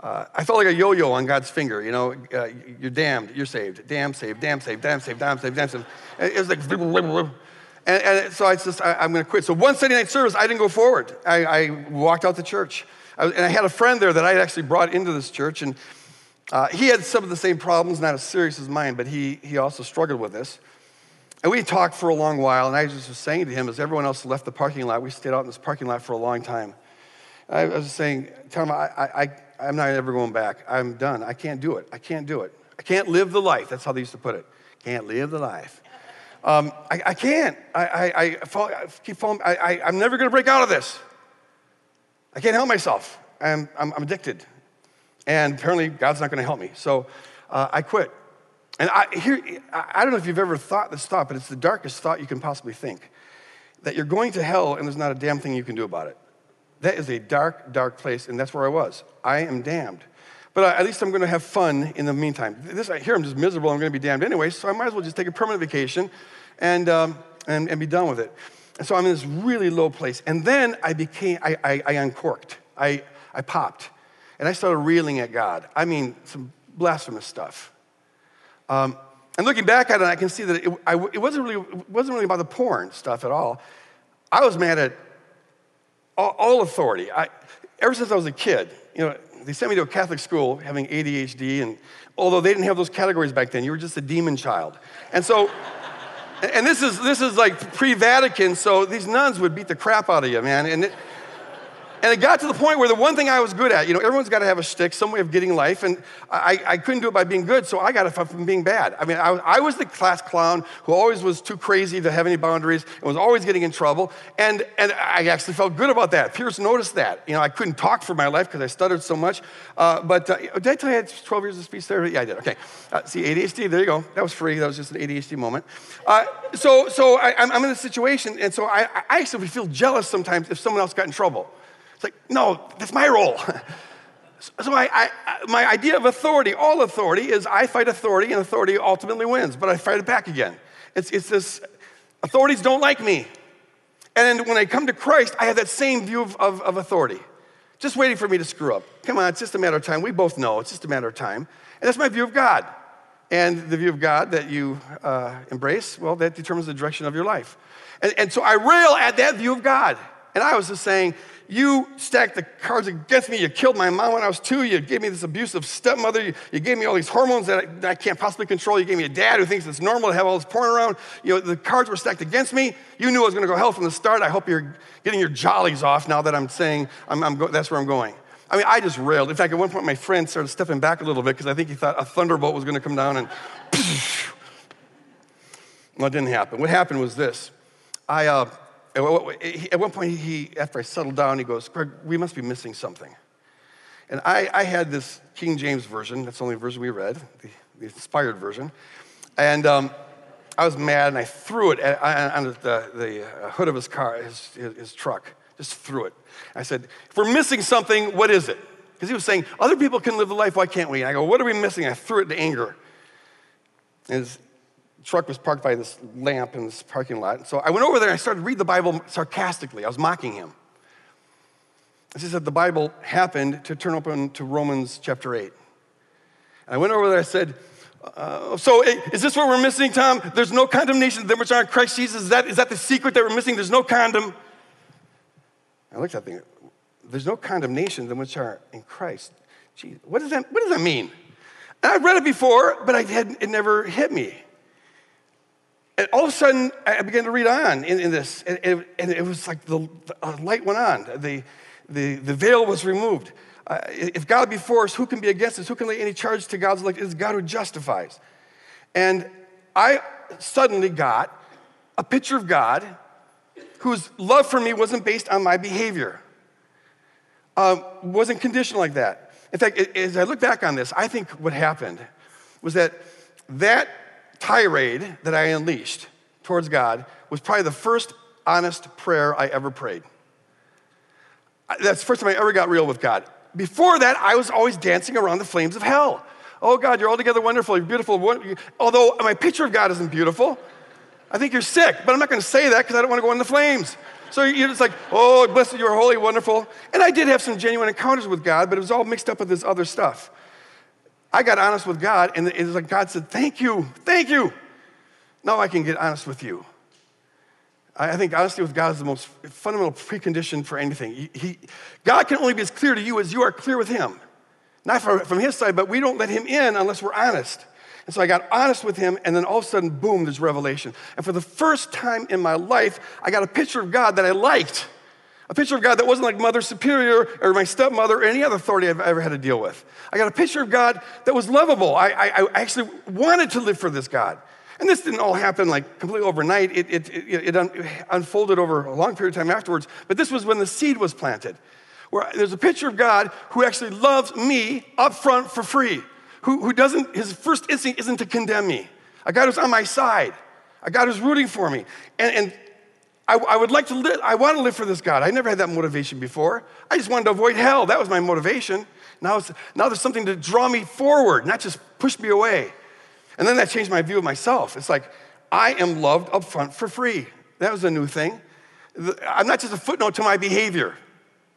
Uh, I felt like a yo-yo on God's finger. You know, uh, you're damned, you're saved, damn saved, damn saved, damn saved, damn saved, damn saved. it was like, and, and so I just, I, am going to quit. So one Sunday night service, I didn't go forward. I, I walked out the church, I, and I had a friend there that I had actually brought into this church, and uh, he had some of the same problems, not as serious as mine, but he he also struggled with this. And we talked for a long while, and I was just was saying to him, as everyone else left the parking lot, we stayed out in this parking lot for a long time. I was saying, tell him, I, I, I'm not ever going back. I'm done. I can't do it. I can't do it. I can't live the life. That's how they used to put it. Can't live the life. Um, I, I, can't. I, I, I, fall, I keep falling. I, I, am never going to break out of this. I can't help myself. I'm, I'm, I'm addicted. And apparently, God's not going to help me. So uh, I quit. And I, here, I don't know if you've ever thought this thought, but it's the darkest thought you can possibly think that you're going to hell and there's not a damn thing you can do about it. That is a dark, dark place, and that's where I was. I am damned. But at least I'm going to have fun in the meantime. This, here I'm just miserable. I'm going to be damned anyway, so I might as well just take a permanent vacation and, um, and, and be done with it. And so I'm in this really low place. And then I became, I, I, I uncorked. I, I popped. And I started reeling at God. I mean, some blasphemous stuff. Um, and looking back at it, I can see that it, I, it, wasn't really, it wasn't really about the porn stuff at all. I was mad at all, all authority. I, ever since I was a kid, you know, they sent me to a Catholic school having ADHD, and although they didn't have those categories back then, you were just a demon child. And so, <laughs> and this is, this is like pre Vatican, so these nuns would beat the crap out of you, man. And it, and it got to the point where the one thing I was good at, you know, everyone's got to have a stick, some way of getting life, and I, I couldn't do it by being good, so I got it from being bad. I mean, I, I, was the class clown who always was too crazy to have any boundaries and was always getting in trouble, and, and I actually felt good about that. Peers noticed that. You know, I couldn't talk for my life because I stuttered so much, uh, but uh, did I tell you I had 12 years of speech therapy? Yeah, I did. Okay. Uh, see, ADHD, there you go. That was free. That was just an ADHD moment. Uh, so so I, am in a situation, and so I, I actually feel jealous sometimes if someone else got in trouble. It's like, no, that's my role. <laughs> so I, I, my idea of authority, all authority, is I fight authority and authority ultimately wins, but I fight it back again. It's, it's this, authorities don't like me. And when I come to Christ, I have that same view of, of, of authority. Just waiting for me to screw up. Come on, it's just a matter of time. We both know it's just a matter of time. And that's my view of God. And the view of God that you uh, embrace, well, that determines the direction of your life. And, and so I rail at that view of God. And I was just saying, you stacked the cards against me. You killed my mom when I was two. You gave me this abusive stepmother. You, you gave me all these hormones that I, that I, can't possibly control. You gave me a dad who thinks it's normal to have all this porn around. You know, the cards were stacked against me. You knew I was going to go hell from the start. I hope you're getting your jollies off now that I'm saying I'm, I'm go- that's where I'm going. I mean, I just railed. In fact, at one point, my friend started stepping back a little bit because I think he thought a thunderbolt was going to come down and. <laughs> well, it didn't happen. What happened was this. I, uh, at one point, he, after I settled down, he goes, Greg, we must be missing something. And I, I had this King James version, that's the only version we read, the, the inspired version. And um, I was mad and I threw it on the, the uh, hood of his car, his, his truck, just threw it. I said, if we're missing something, what is it? Because he was saying, other people can live the life, why can't we? And I go, what are we missing? I threw it in anger. And his, truck was parked by this lamp in this parking lot. So I went over there and I started to read the Bible sarcastically. I was mocking him. And he said the Bible happened to turn open to Romans chapter 8. And I went over there and I said, uh, so is this what we're missing, Tom? There's no condemnation them which are in Christ Jesus. Is that, is that the secret that we're missing? There's no condom. I looked at that. There's no condemnation them which are in Christ. Gee, what does that, what does that mean? And I've read it before, but I had, it never hit me. And all of a sudden, I began to read on in, in this, and, and, it was like the, the light went on. The, the, the veil was removed. Uh, if God be for us, who can be against us? Who can lay any charge to God's elect? It is God who justifies. And I suddenly got a picture of God whose love for me wasn't based on my behavior, uh, wasn't conditional like that. In fact, as I look back on this, I think what happened was that that tirade that I unleashed towards God was probably the first honest prayer I ever prayed. That's the first time I ever got real with God. Before that, I was always dancing around the flames of hell. Oh, God, you're altogether wonderful, you're beautiful. Although my picture of God isn't beautiful, I think you're sick, but I'm not going to say that because I don't want to go in the flames. So you're just like, oh, blessed, you are holy, wonderful. And I did have some genuine encounters with God, but it was all mixed up with this other stuff. I got honest with God, and it was like God said, Thank you, thank you. Now I can get honest with you. I think honesty with God is the most fundamental precondition for anything. He, God can only be as clear to you as you are clear with Him. Not from His side, but we don't let Him in unless we're honest. And so I got honest with Him, and then all of a sudden, boom, there's revelation. And for the first time in my life, I got a picture of God that I liked. A picture of God that wasn't like Mother Superior or my stepmother or any other authority I've ever had to deal with. I got a picture of God that was lovable. I, I, I actually wanted to live for this God. And this didn't all happen like completely overnight. It, it, it, it un, unfolded over a long period of time afterwards. But this was when the seed was planted. Where there's a picture of God who actually loves me up front for free, who, who doesn't, his first instinct isn't to condemn me. A God who's on my side, a God who's rooting for me. And, and I, I, would like to live, I want to live for this God. I never had that motivation before. I just wanted to avoid hell. That was my motivation. Now, now there's something to draw me forward, not just push me away. And then that changed my view of myself. It's like, I am loved up front for free. That was a new thing. I'm not just a footnote to my behavior,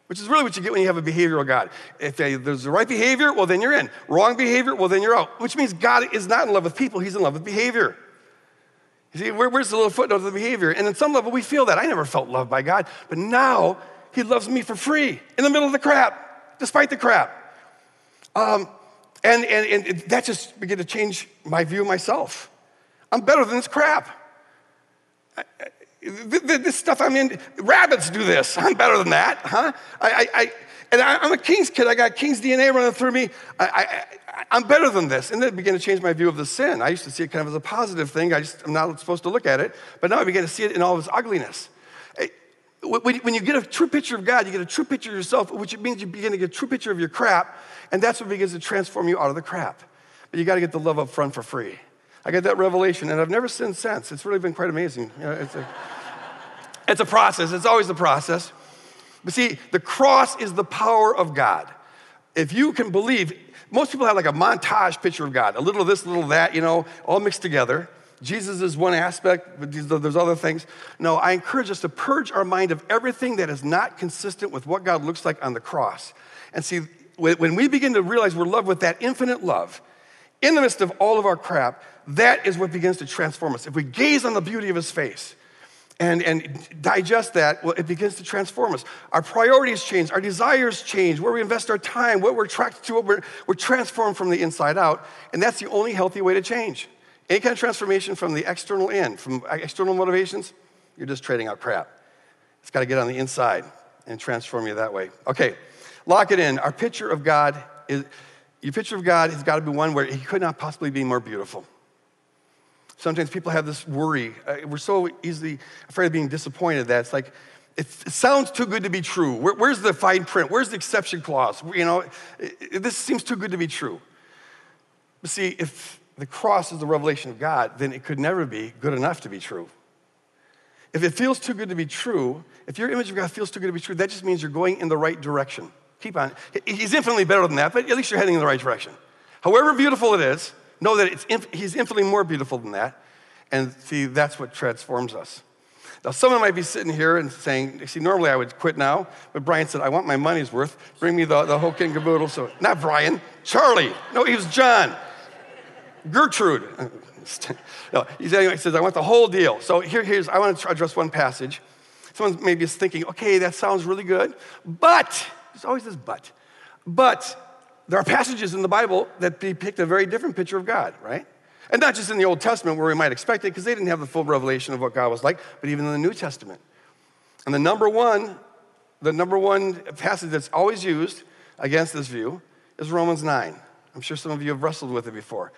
which is really what you get when you have a behavioral God. If there's the right behavior, well, then you're in. Wrong behavior, well, then you're out. Which means God is not in love with people, He's in love with behavior. You see, where's the little footnote of the behavior? And in some level, we feel that. I never felt loved by God, but now He loves me for free in the middle of the crap, despite the crap. Um, and, and, and that just began to change my view of myself. I'm better than this crap. This stuff I'm in, rabbits do this. <laughs> I'm better than that, huh? I, I, I and I, am a King's kid. I got King's DNA running through me. I, I, am better than this. And then it began to change my view of the sin. I used to see it kind of as a positive thing. I just, I'm not supposed to look at it. But now I began to see it in all of its ugliness. Eh, when, when you get a true picture of God, you get a true picture of yourself, which means you begin to get a true picture of your crap. And that's what begins to transform you out of the crap. But you got to get the love up front for free. I got that revelation, and I've never sinned since. It's really been quite amazing. You know, it's, a, <laughs> it's a process, it's always a process. But see, the cross is the power of God. If you can believe, most people have like a montage picture of God, a little of this, a little of that, you know, all mixed together. Jesus is one aspect, but there's other things. No, I encourage us to purge our mind of everything that is not consistent with what God looks like on the cross. And see, when we begin to realize we're loved with that infinite love, in the midst of all of our crap, that is what begins to transform us. If we gaze on the beauty of his face and, and digest that, well, it begins to transform us. Our priorities change, our desires change, where we invest our time, what we're attracted to, we're, we're transformed from the inside out. And that's the only healthy way to change. Any kind of transformation from the external in, from external motivations, you're just trading out crap. It's got to get on the inside and transform you that way. Okay, lock it in. Our picture of God is, your picture of God has got to be one where he could not possibly be more beautiful. Sometimes people have this worry. Uh, we're so easily afraid of being disappointed that it's like, it, sounds too good to be true. Where, where's the fine print? Where's the exception clause? You know, it, it, this seems too good to be true. But see, if the cross is the revelation of God, then it could never be good enough to be true. If it feels too good to be true, if your image of God feels too good to be true, that just means you're going in the right direction. Keep on. He's infinitely better than that, but at least you're heading in the right direction. However beautiful it is, Know that He's infinitely more beautiful than that. And see, that's what transforms us. Now, someone might be sitting here and saying, see, normally I would quit now, but Brian said, I want my money's worth. Bring me the, the whole king caboodle. So, not Brian, Charlie. No, he was John. Gertrude. <laughs> no, he says, I want the whole deal. So here, here's, I want to address one passage. Someone maybe is thinking, okay, that sounds really good, but, there's always this but. But there are passages in the Bible that depict a very different picture of God, right? And not just in the Old Testament where we might expect it, because they didn't have the full revelation of what God was like, but even in the New Testament. And the number one, the number one passage that's always used against this view is Romans 9. I'm sure some of you have wrestled with it before.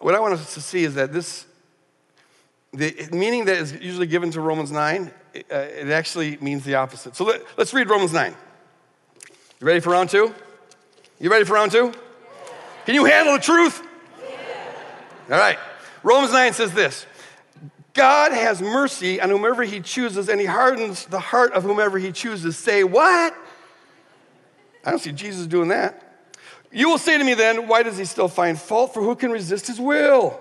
What I want us to see is that this, the meaning that is usually given to Romans 9, it, uh, it actually means the opposite. So let, let's read Romans 9. You ready for round two? You ready for round two? Can you handle the truth? All right. Romans 9 says this God has mercy on whomever he chooses, and he hardens the heart of whomever he chooses. Say, what? I don't see Jesus doing that. You will say to me then, why does he still find fault? For who can resist his will?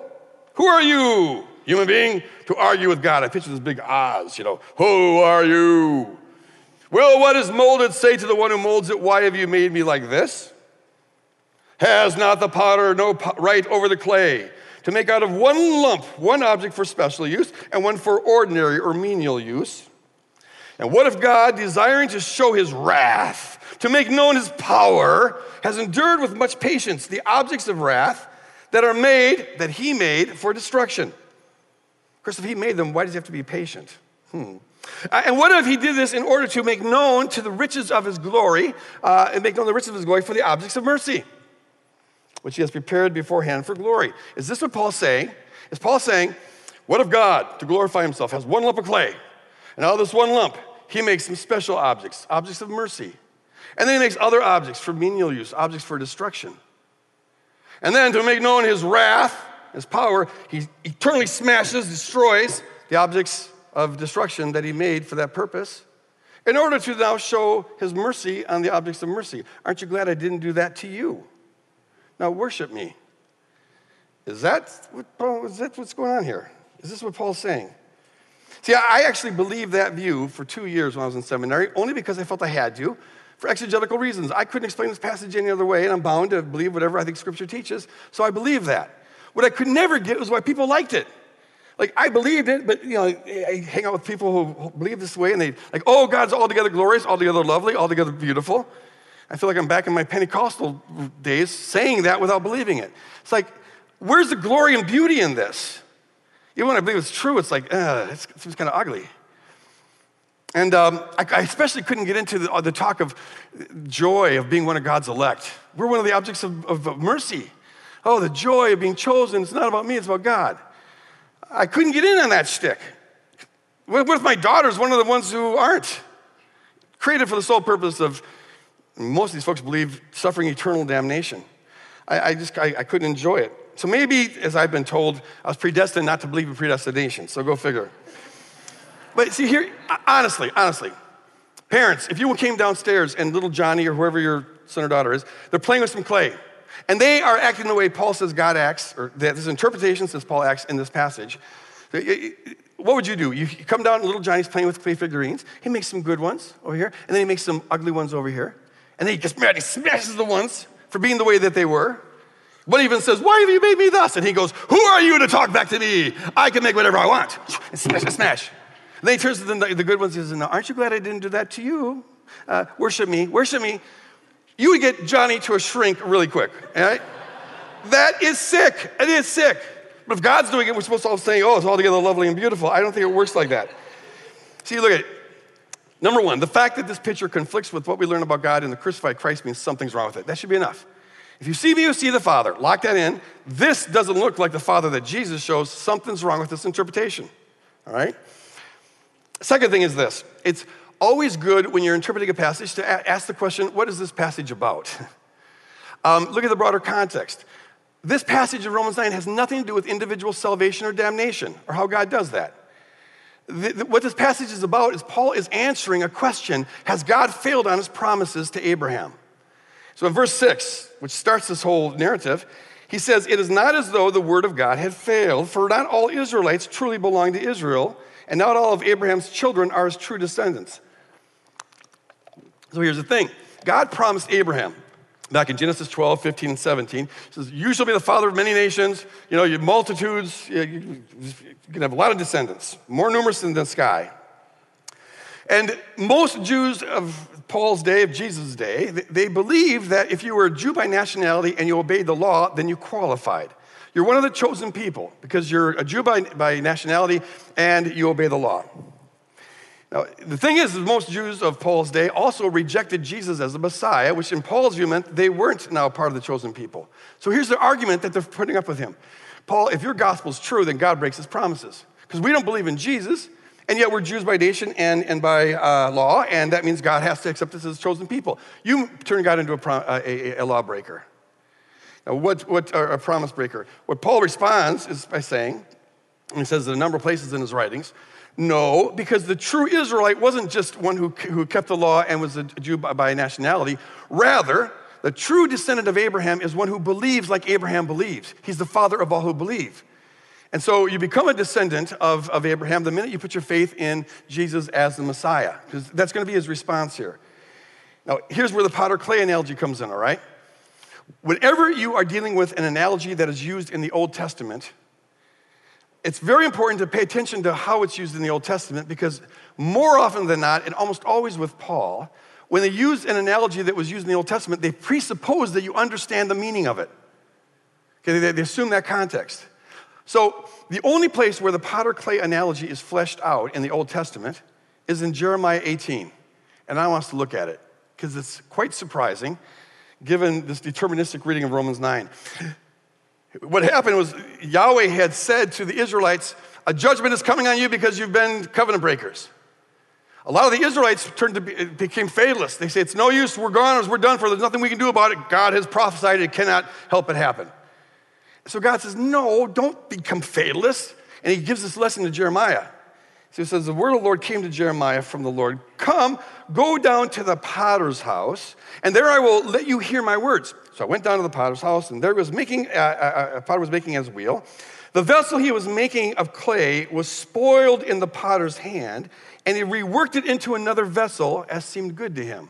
Who are you, human being, to argue with God? I picture this big Oz, you know. Who are you? Will what is molded say to the one who molds it, Why have you made me like this? Has not the potter no right over the clay to make out of one lump one object for special use and one for ordinary or menial use? And what if God, desiring to show his wrath, to make known his power, has endured with much patience the objects of wrath that are made, that he made for destruction? Of course, if he made them, why does he have to be patient? Hmm. Uh, and what if he did this in order to make known to the riches of his glory, uh, and make known the riches of his glory for the objects of mercy? Which he has prepared beforehand for glory. Is this what Paul's saying? Is Paul saying, what if God, to glorify himself, has one lump of clay, and out of this one lump, he makes some special objects, objects of mercy. And then he makes other objects for menial use, objects for destruction. And then to make known his wrath, his power, he eternally smashes, destroys the objects of destruction that he made for that purpose in order to now show his mercy on the objects of mercy. Aren't you glad I didn't do that to you? Now worship me. Is that, what Paul, is that what's going on here? Is this what Paul's saying? See, I actually believed that view for two years when I was in seminary, only because I felt I had to, for exegetical reasons. I couldn't explain this passage any other way, and I'm bound to believe whatever I think Scripture teaches, so I believe that. What I could never get was why people liked it. Like, I believed it, but, you know, I hang out with people who believe this way, and they, like, oh, God's altogether glorious, altogether lovely, altogether beautiful. I feel like I'm back in my Pentecostal days saying that without believing it. It's like, where's the glory and beauty in this? Even when I believe it's true, it's like, uh, it seems kind of ugly. And um, I, I, especially couldn't get into the, uh, the, talk of joy of being one of God's elect. We're one of the objects of, of, of mercy. Oh, the joy of being chosen. It's not about me, it's about God. I couldn't get in on that stick. What if my daughter's one of the ones who aren't? Created for the sole purpose of, most of these folks believe, suffering eternal damnation. I, I just, I, I couldn't enjoy it. So maybe, as I've been told, I was predestined not to believe in predestination. So go figure. But see, here, honestly, honestly, parents, if you came downstairs and little Johnny or whoever your son or daughter is, they're playing with some clay, and they are acting the way Paul says God acts, or that this interpretation says Paul acts in this passage, what would you do? You come down, and little Johnny's playing with clay figurines. He makes some good ones over here, and then he makes some ugly ones over here. And then he just he smashes the ones for being the way that they were. One even says, Why have you made me thus? And he goes, Who are you to talk back to me? I can make whatever I want. And smash, smash. And then he turns to the, the good ones and says, Now, aren't you glad I didn't do that to you? Uh, worship me, worship me. You would get Johnny to a shrink really quick, that is sick. It is sick. But if God's doing it, we're supposed to all say, oh, it's altogether lovely and beautiful. I don't think it works like that. See, look at it. Number one, the fact that this picture conflicts with what we learn about God in the crucified Christ means something's wrong with it. That should be enough. If you see me, you see the Father. Lock that in. This doesn't look like the Father that Jesus shows. Something's wrong with this interpretation. All right? Second thing is this it's always good when you're interpreting a passage to ask the question, what is this passage about? <laughs> um, look at the broader context. This passage of Romans 9 has nothing to do with individual salvation or damnation or how God does that. The, the, what this passage is about is Paul is answering a question Has God failed on his promises to Abraham? So in verse 6, which starts this whole narrative, he says, It is not as though the word of God had failed, for not all Israelites truly belong to Israel and not all of Abraham's children are his true descendants. So here's the thing God promised Abraham back in Genesis 12, 15, and 17. He says, You shall be the father of many nations. You know, your multitudes, you, can have a lot of descendants, more numerous than the sky. And most Jews of Paul's day, of Jesus' day, they believed that if you were a Jew by nationality and you obeyed the law, then you qualified. You're one of the chosen people because you're a Jew by, by nationality and you obey the law. Now, the thing is, most Jews of Paul's day also rejected Jesus as the Messiah, which in Paul's view meant they weren't now part of the chosen people. So here's the argument that they're putting up with him Paul, if your gospel is true, then God breaks his promises. Because we don't believe in Jesus, and yet we're Jews by nation and, and by uh, law, and that means God has to accept us as chosen people. You turn God into a, a, a lawbreaker. Now, what, what a promise breaker? What Paul responds is by saying, and he says in a number of places in his writings, no, because the true Israelite wasn't just one who, who kept the law and was a Jew by, by nationality. Rather, the true descendant of Abraham is one who believes like Abraham believes. He's the father of all who believe. And so you become a descendant of, of Abraham the minute you put your faith in Jesus as the Messiah, because that's going to be his response here. Now, here's where the potter clay analogy comes in, all right? Whenever you are dealing with an analogy that is used in the Old Testament, it's very important to pay attention to how it's used in the Old Testament because more often than not, and almost always with Paul, when they use an analogy that was used in the Old Testament, they presuppose that you understand the meaning of it. Okay, they, they assume that context. So the only place where the potter clay analogy is fleshed out in the Old Testament is in Jeremiah 18. And I want us to look at it because it's quite surprising given this deterministic reading of Romans 9. What happened was Yahweh had said to the Israelites, A judgment is coming on you because you've been covenant breakers. A lot of the Israelites turned to be, became fatalists. They say, It's no use, we're gone, we're done for, there's nothing we can do about it. God has prophesied it, cannot help it happen. So God says, No, don't become fatalists. And he gives this lesson to Jeremiah. So he says, The word of the Lord came to Jeremiah from the Lord Come, go down to the potter's house, and there I will let you hear my words. So I went down to the potter's house, and there was making, uh, uh, uh, a potter was making his wheel. The vessel he was making of clay was spoiled in the potter's hand, and he reworked it into another vessel as seemed good to him.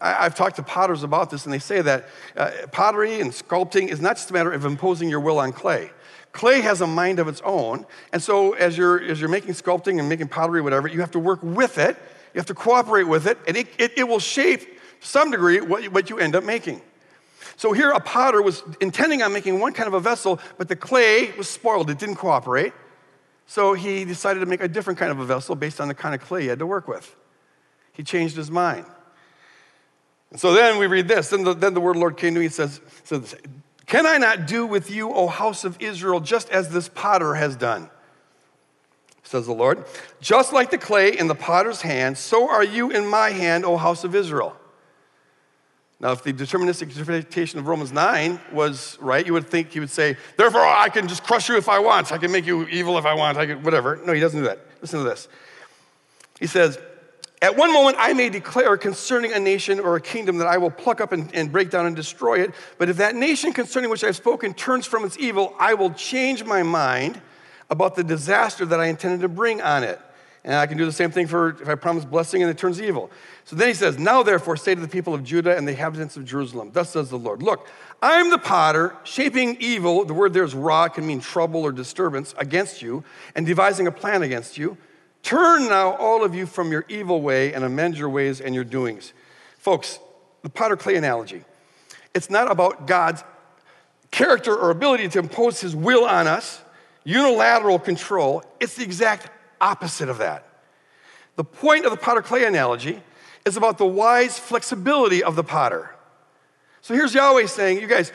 I, have talked to potters about this, and they say that uh, pottery and sculpting is not just a matter of imposing your will on clay. Clay has a mind of its own. And so, as you're, as you're making sculpting and making pottery, whatever, you have to work with it. You have to cooperate with it, and it, it, it will shape some degree, what, what you end up making. So here, a potter was intending on making one kind of a vessel, but the clay was spoiled. It didn't cooperate. So he decided to make a different kind of a vessel based on the kind of clay he had to work with. He changed his mind. And so then we read this. Then the, then the word the Lord came to me and says, says, Can I not do with you, O house of Israel, just as this potter has done? Says the Lord. Just like the clay in the potter's hand, so are you in my hand, O house of Israel. Now, if the deterministic interpretation of Romans 9 was right, you would think he would say, Therefore, I can just crush you if I want. I can make you evil if I want. I can, whatever. No, he doesn't do that. Listen to this. He says, At one moment, I may declare concerning a nation or a kingdom that I will pluck up and, and break down and destroy it. But if that nation concerning which I've spoken turns from its evil, I will change my mind about the disaster that I intended to bring on it. And I can do the same thing for if I promise blessing and it turns evil. So then he says, Now therefore say to the people of Judah and the inhabitants of Jerusalem, Thus says the Lord, Look, I am the potter, shaping evil, the word there is ra, can mean trouble or disturbance, against you, and devising a plan against you. Turn now, all of you, from your evil way and amend your ways and your doings. Folks, the potter clay analogy, it's not about God's character or ability to impose his will on us, unilateral control. It's the exact opposite of that. The point of the potter clay analogy is about the wise flexibility of the potter. So here's Yahweh saying, You guys,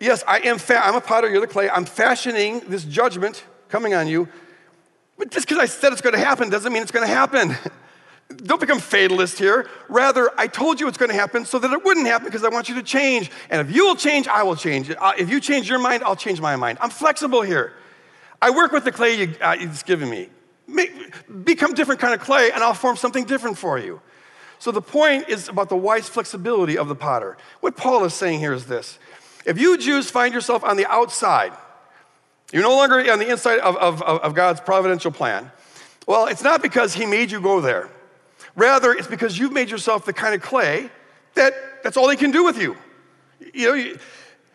yes, I am, fa- I'm a potter, you're the clay. I'm fashioning this judgment coming on you. But just because I said it's going to happen doesn't mean it's going to happen. <laughs> Don't become fatalist here. Rather, I told you it's going to happen so that it wouldn't happen because I want you to change. And if you will change, I will change. Uh, if you change your mind, I'll change my mind. I'm flexible here. I work with the clay you, uh, it's given me. Make, become different kind of clay, and I'll form something different for you. So the point is about the wise flexibility of the potter. What Paul is saying here is this if you Jews find yourself on the outside, you're no longer on the inside of, of, of God's providential plan. Well, it's not because He made you go there. Rather, it's because you've made yourself the kind of clay that that's all He can do with you. You know,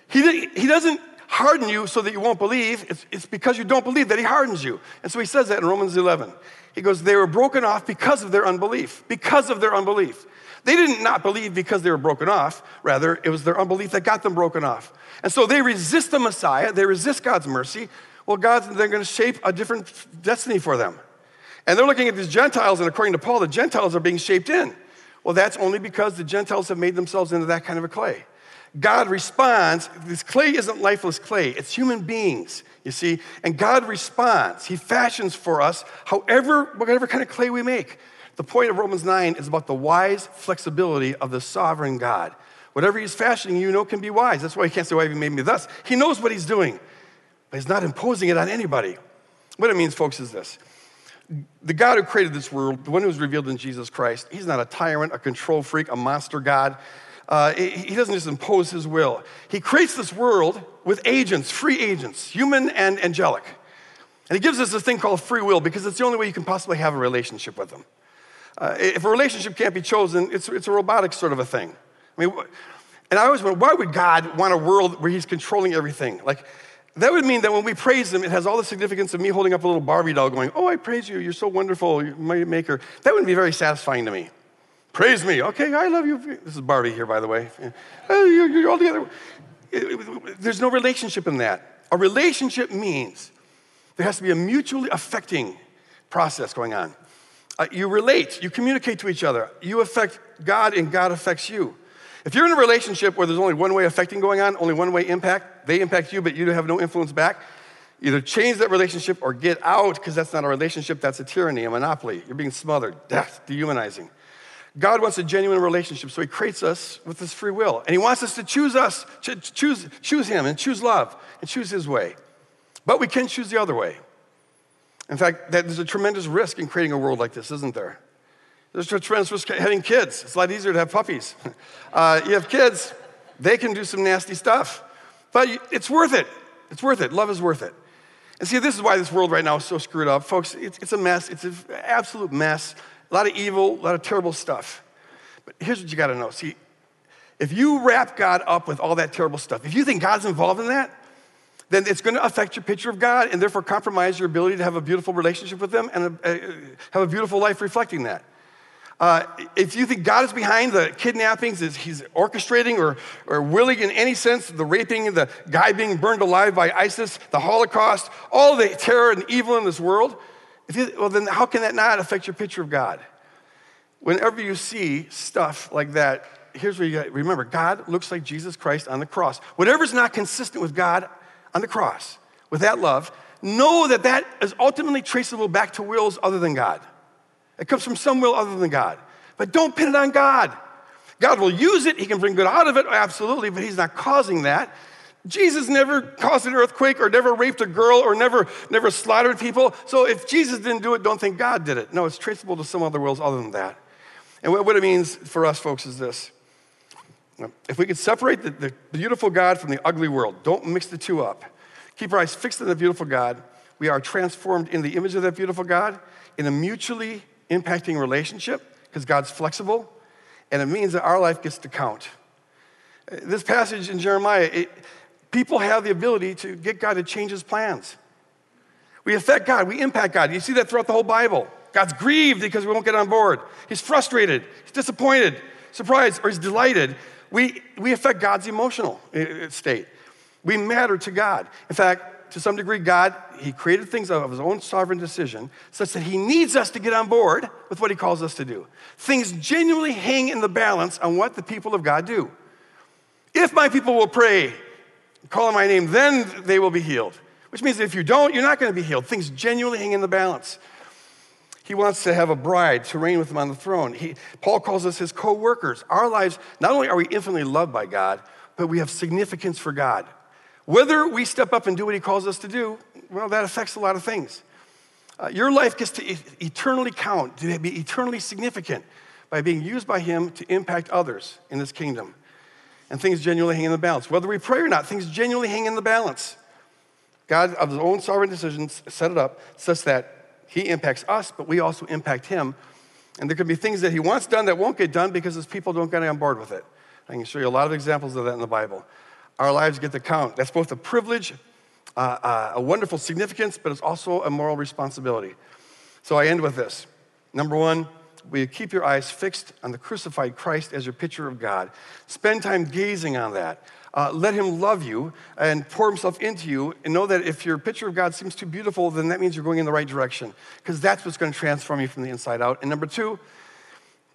He, he doesn't harden you so that you won't believe. It's, it's because you don't believe that He hardens you. And so He says that in Romans 11. He goes, They were broken off because of their unbelief. Because of their unbelief. They didn't not believe because they were broken off. Rather, it was their unbelief that got them broken off. And so they resist the Messiah, they resist God's mercy. Well, God's they're going to shape a different destiny for them. And they're looking at these Gentiles, and according to Paul, the Gentiles are being shaped in. Well, that's only because the Gentiles have made themselves into that kind of a clay. God responds. This clay isn't lifeless clay, it's human beings, you see. And God responds. He fashions for us however, whatever kind of clay we make. The point of Romans 9 is about the wise flexibility of the sovereign God. Whatever he's fashioning, you know, can be wise. That's why he can't say, Why have you made me thus? He knows what he's doing, but he's not imposing it on anybody. What it means, folks, is this the God who created this world, the one who was revealed in Jesus Christ, he's not a tyrant, a control freak, a monster God. Uh, he doesn't just impose his will. He creates this world with agents, free agents, human and angelic. And he gives us this thing called free will because it's the only way you can possibly have a relationship with him. Uh, if a relationship can't be chosen, it's, it's a robotic sort of a thing. I mean, and I always wonder, why would God want a world where he's controlling everything? Like, that would mean that when we praise him, it has all the significance of me holding up a little Barbie doll going, Oh, I praise you. You're so wonderful. You're my maker. That wouldn't be very satisfying to me. Praise me. Okay, I love you. This is Barbie here, by the way. Oh, you're all together. There's no relationship in that. A relationship means there has to be a mutually affecting process going on. Uh, you relate, you communicate to each other, you affect God, and God affects you. If you're in a relationship where there's only one way affecting going on, only one way impact, they impact you, but you have no influence back, either change that relationship or get out because that's not a relationship, that's a tyranny, a monopoly. You're being smothered, death, dehumanizing. God wants a genuine relationship, so He creates us with this free will. And He wants us to choose us, to choose, choose Him and choose love and choose His way. But we can choose the other way. In fact, there's a tremendous risk in creating a world like this, isn't there? There's a tremendous risk having kids. It's a lot easier to have puppies. <laughs> Uh, you have kids, they can do some nasty stuff. But it's worth it. It's worth it. Love is worth it. And see, this is why this world right now is so screwed up. Folks, it's, it's a mess. It's an absolute mess a lot of evil, a lot of terrible stuff. But here's what you got to know. See, if you wrap God up with all that terrible stuff, if you think God's involved in that, then it's going to affect your picture of God and therefore compromise your ability to have a beautiful relationship with Him and a, a, have a beautiful life reflecting that. Uh, if you think God is behind the kidnappings, he's orchestrating or, or willing in any sense, the raping, the guy being burned alive by ISIS, the Holocaust, all the terror and evil in this world, you, well, then how can that not affect your picture of God? Whenever you see stuff like that, here's where you got remember God looks like Jesus Christ on the cross. Whatever's not consistent with God on the cross, with that love, know that that is ultimately traceable back to wills other than God. It comes from some will other than God. But don't pin it on God. God will use it, He can bring good out of it, absolutely, but He's not causing that. Jesus never caused an earthquake or never raped a girl or never, never slaughtered people. So if Jesus didn't do it, don't think God did it. No, it's traceable to some other wills other than that. And what it means for us, folks, is this. If we could separate the, the beautiful God from the ugly world, don't mix the two up. Keep our eyes fixed on the beautiful God. We are transformed in the image of that beautiful God in a mutually impacting relationship because God's flexible, and it means that our life gets to count. This passage in Jeremiah, it, people have the ability to get God to change his plans. We affect God, we impact God. You see that throughout the whole Bible. God's grieved because we won't get on board. He's frustrated, he's disappointed, surprised, or he's delighted. We, we affect God's emotional uh, uh, state. We matter to God. In fact, to some degree, God, He created things of His own sovereign decision such that He needs us to get on board with what He calls us to do. Things genuinely hang in the balance on what the people of God do. If my people will pray, call on my name, then they will be healed. Which means if you don't, you're not going to be healed. Things genuinely hang in the balance. He wants to have a bride to reign with him on the throne. He, Paul calls us his co workers. Our lives, not only are we infinitely loved by God, but we have significance for God. Whether we step up and do what he calls us to do, well, that affects a lot of things. Uh, your life gets to eternally count, to be eternally significant by being used by him to impact others in this kingdom. And things genuinely hang in the balance. Whether we pray or not, things genuinely hang in the balance. God, of his own sovereign decisions, set it up such that he impacts us, but we also impact him. And there could be things that he wants done that won't get done because his people don't get on board with it. I can show you a lot of examples of that in the Bible. Our lives get to count. That's both a privilege, uh, uh, a wonderful significance, but it's also a moral responsibility. So I end with this. Number one, will you keep your eyes fixed on the crucified Christ as your picture of God? Spend time gazing on that. Uh, let him love you and pour himself into you and know that if your picture of God seems too beautiful, then that means you're going in the right direction because that's what's going to transform you from the inside out. And number two,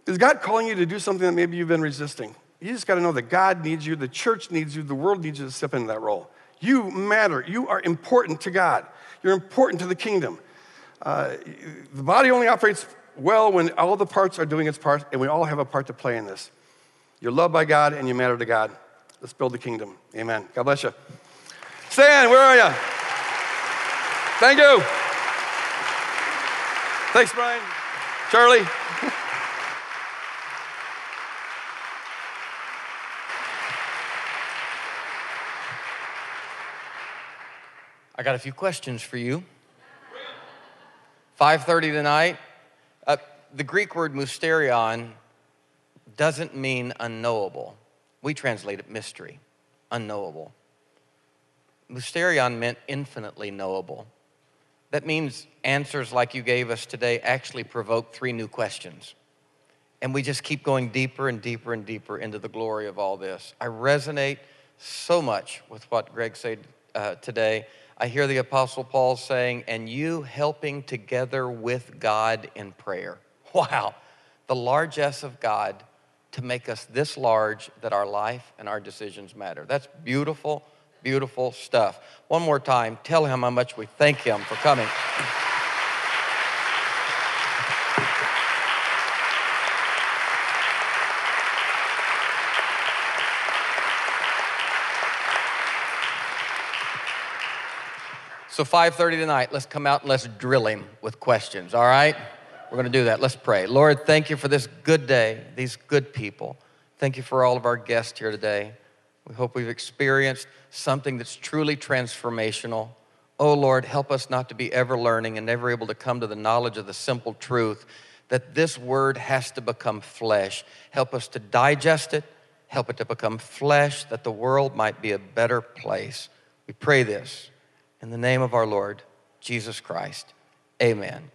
is God calling you to do something that maybe you've been resisting? You just got to know that God needs you, the church needs you, the world needs you to step into that role. You matter. You are important to God. You're important to the kingdom. Uh, the body only operates well when all the parts are doing its part, and we all have a part to play in this. You're loved by God and you matter to God. Let's build the kingdom. Amen. God bless you. Stan, where are you? Thank you. Thanks, Brian. Charlie. I got a few questions for you. 5:30 tonight. Uh, the Greek word mysterion doesn't mean unknowable. We translate it mystery, unknowable. Mysterion meant infinitely knowable. That means answers like you gave us today actually provoke three new questions. And we just keep going deeper and deeper and deeper into the glory of all this. I resonate so much with what Greg said uh, today. I hear the Apostle Paul saying, and you helping together with God in prayer. <laughs> Wow, the largesse of God to make us this large that our life and our decisions matter. That's beautiful, beautiful stuff. One more time, tell him how much we thank him for coming. So 5:30 tonight, let's come out and let's drill him with questions, all right? We're going to do that. Let's pray. Lord, thank you for this good day, these good people. Thank you for all of our guests here today. We hope we've experienced something that's truly transformational. Oh Lord, help us not to be ever learning and never able to come to the knowledge of the simple truth that this word has to become flesh. Help us to digest it, help it to become flesh, that the world might be a better place. We pray this in the name of our Lord, Jesus Christ. Amen.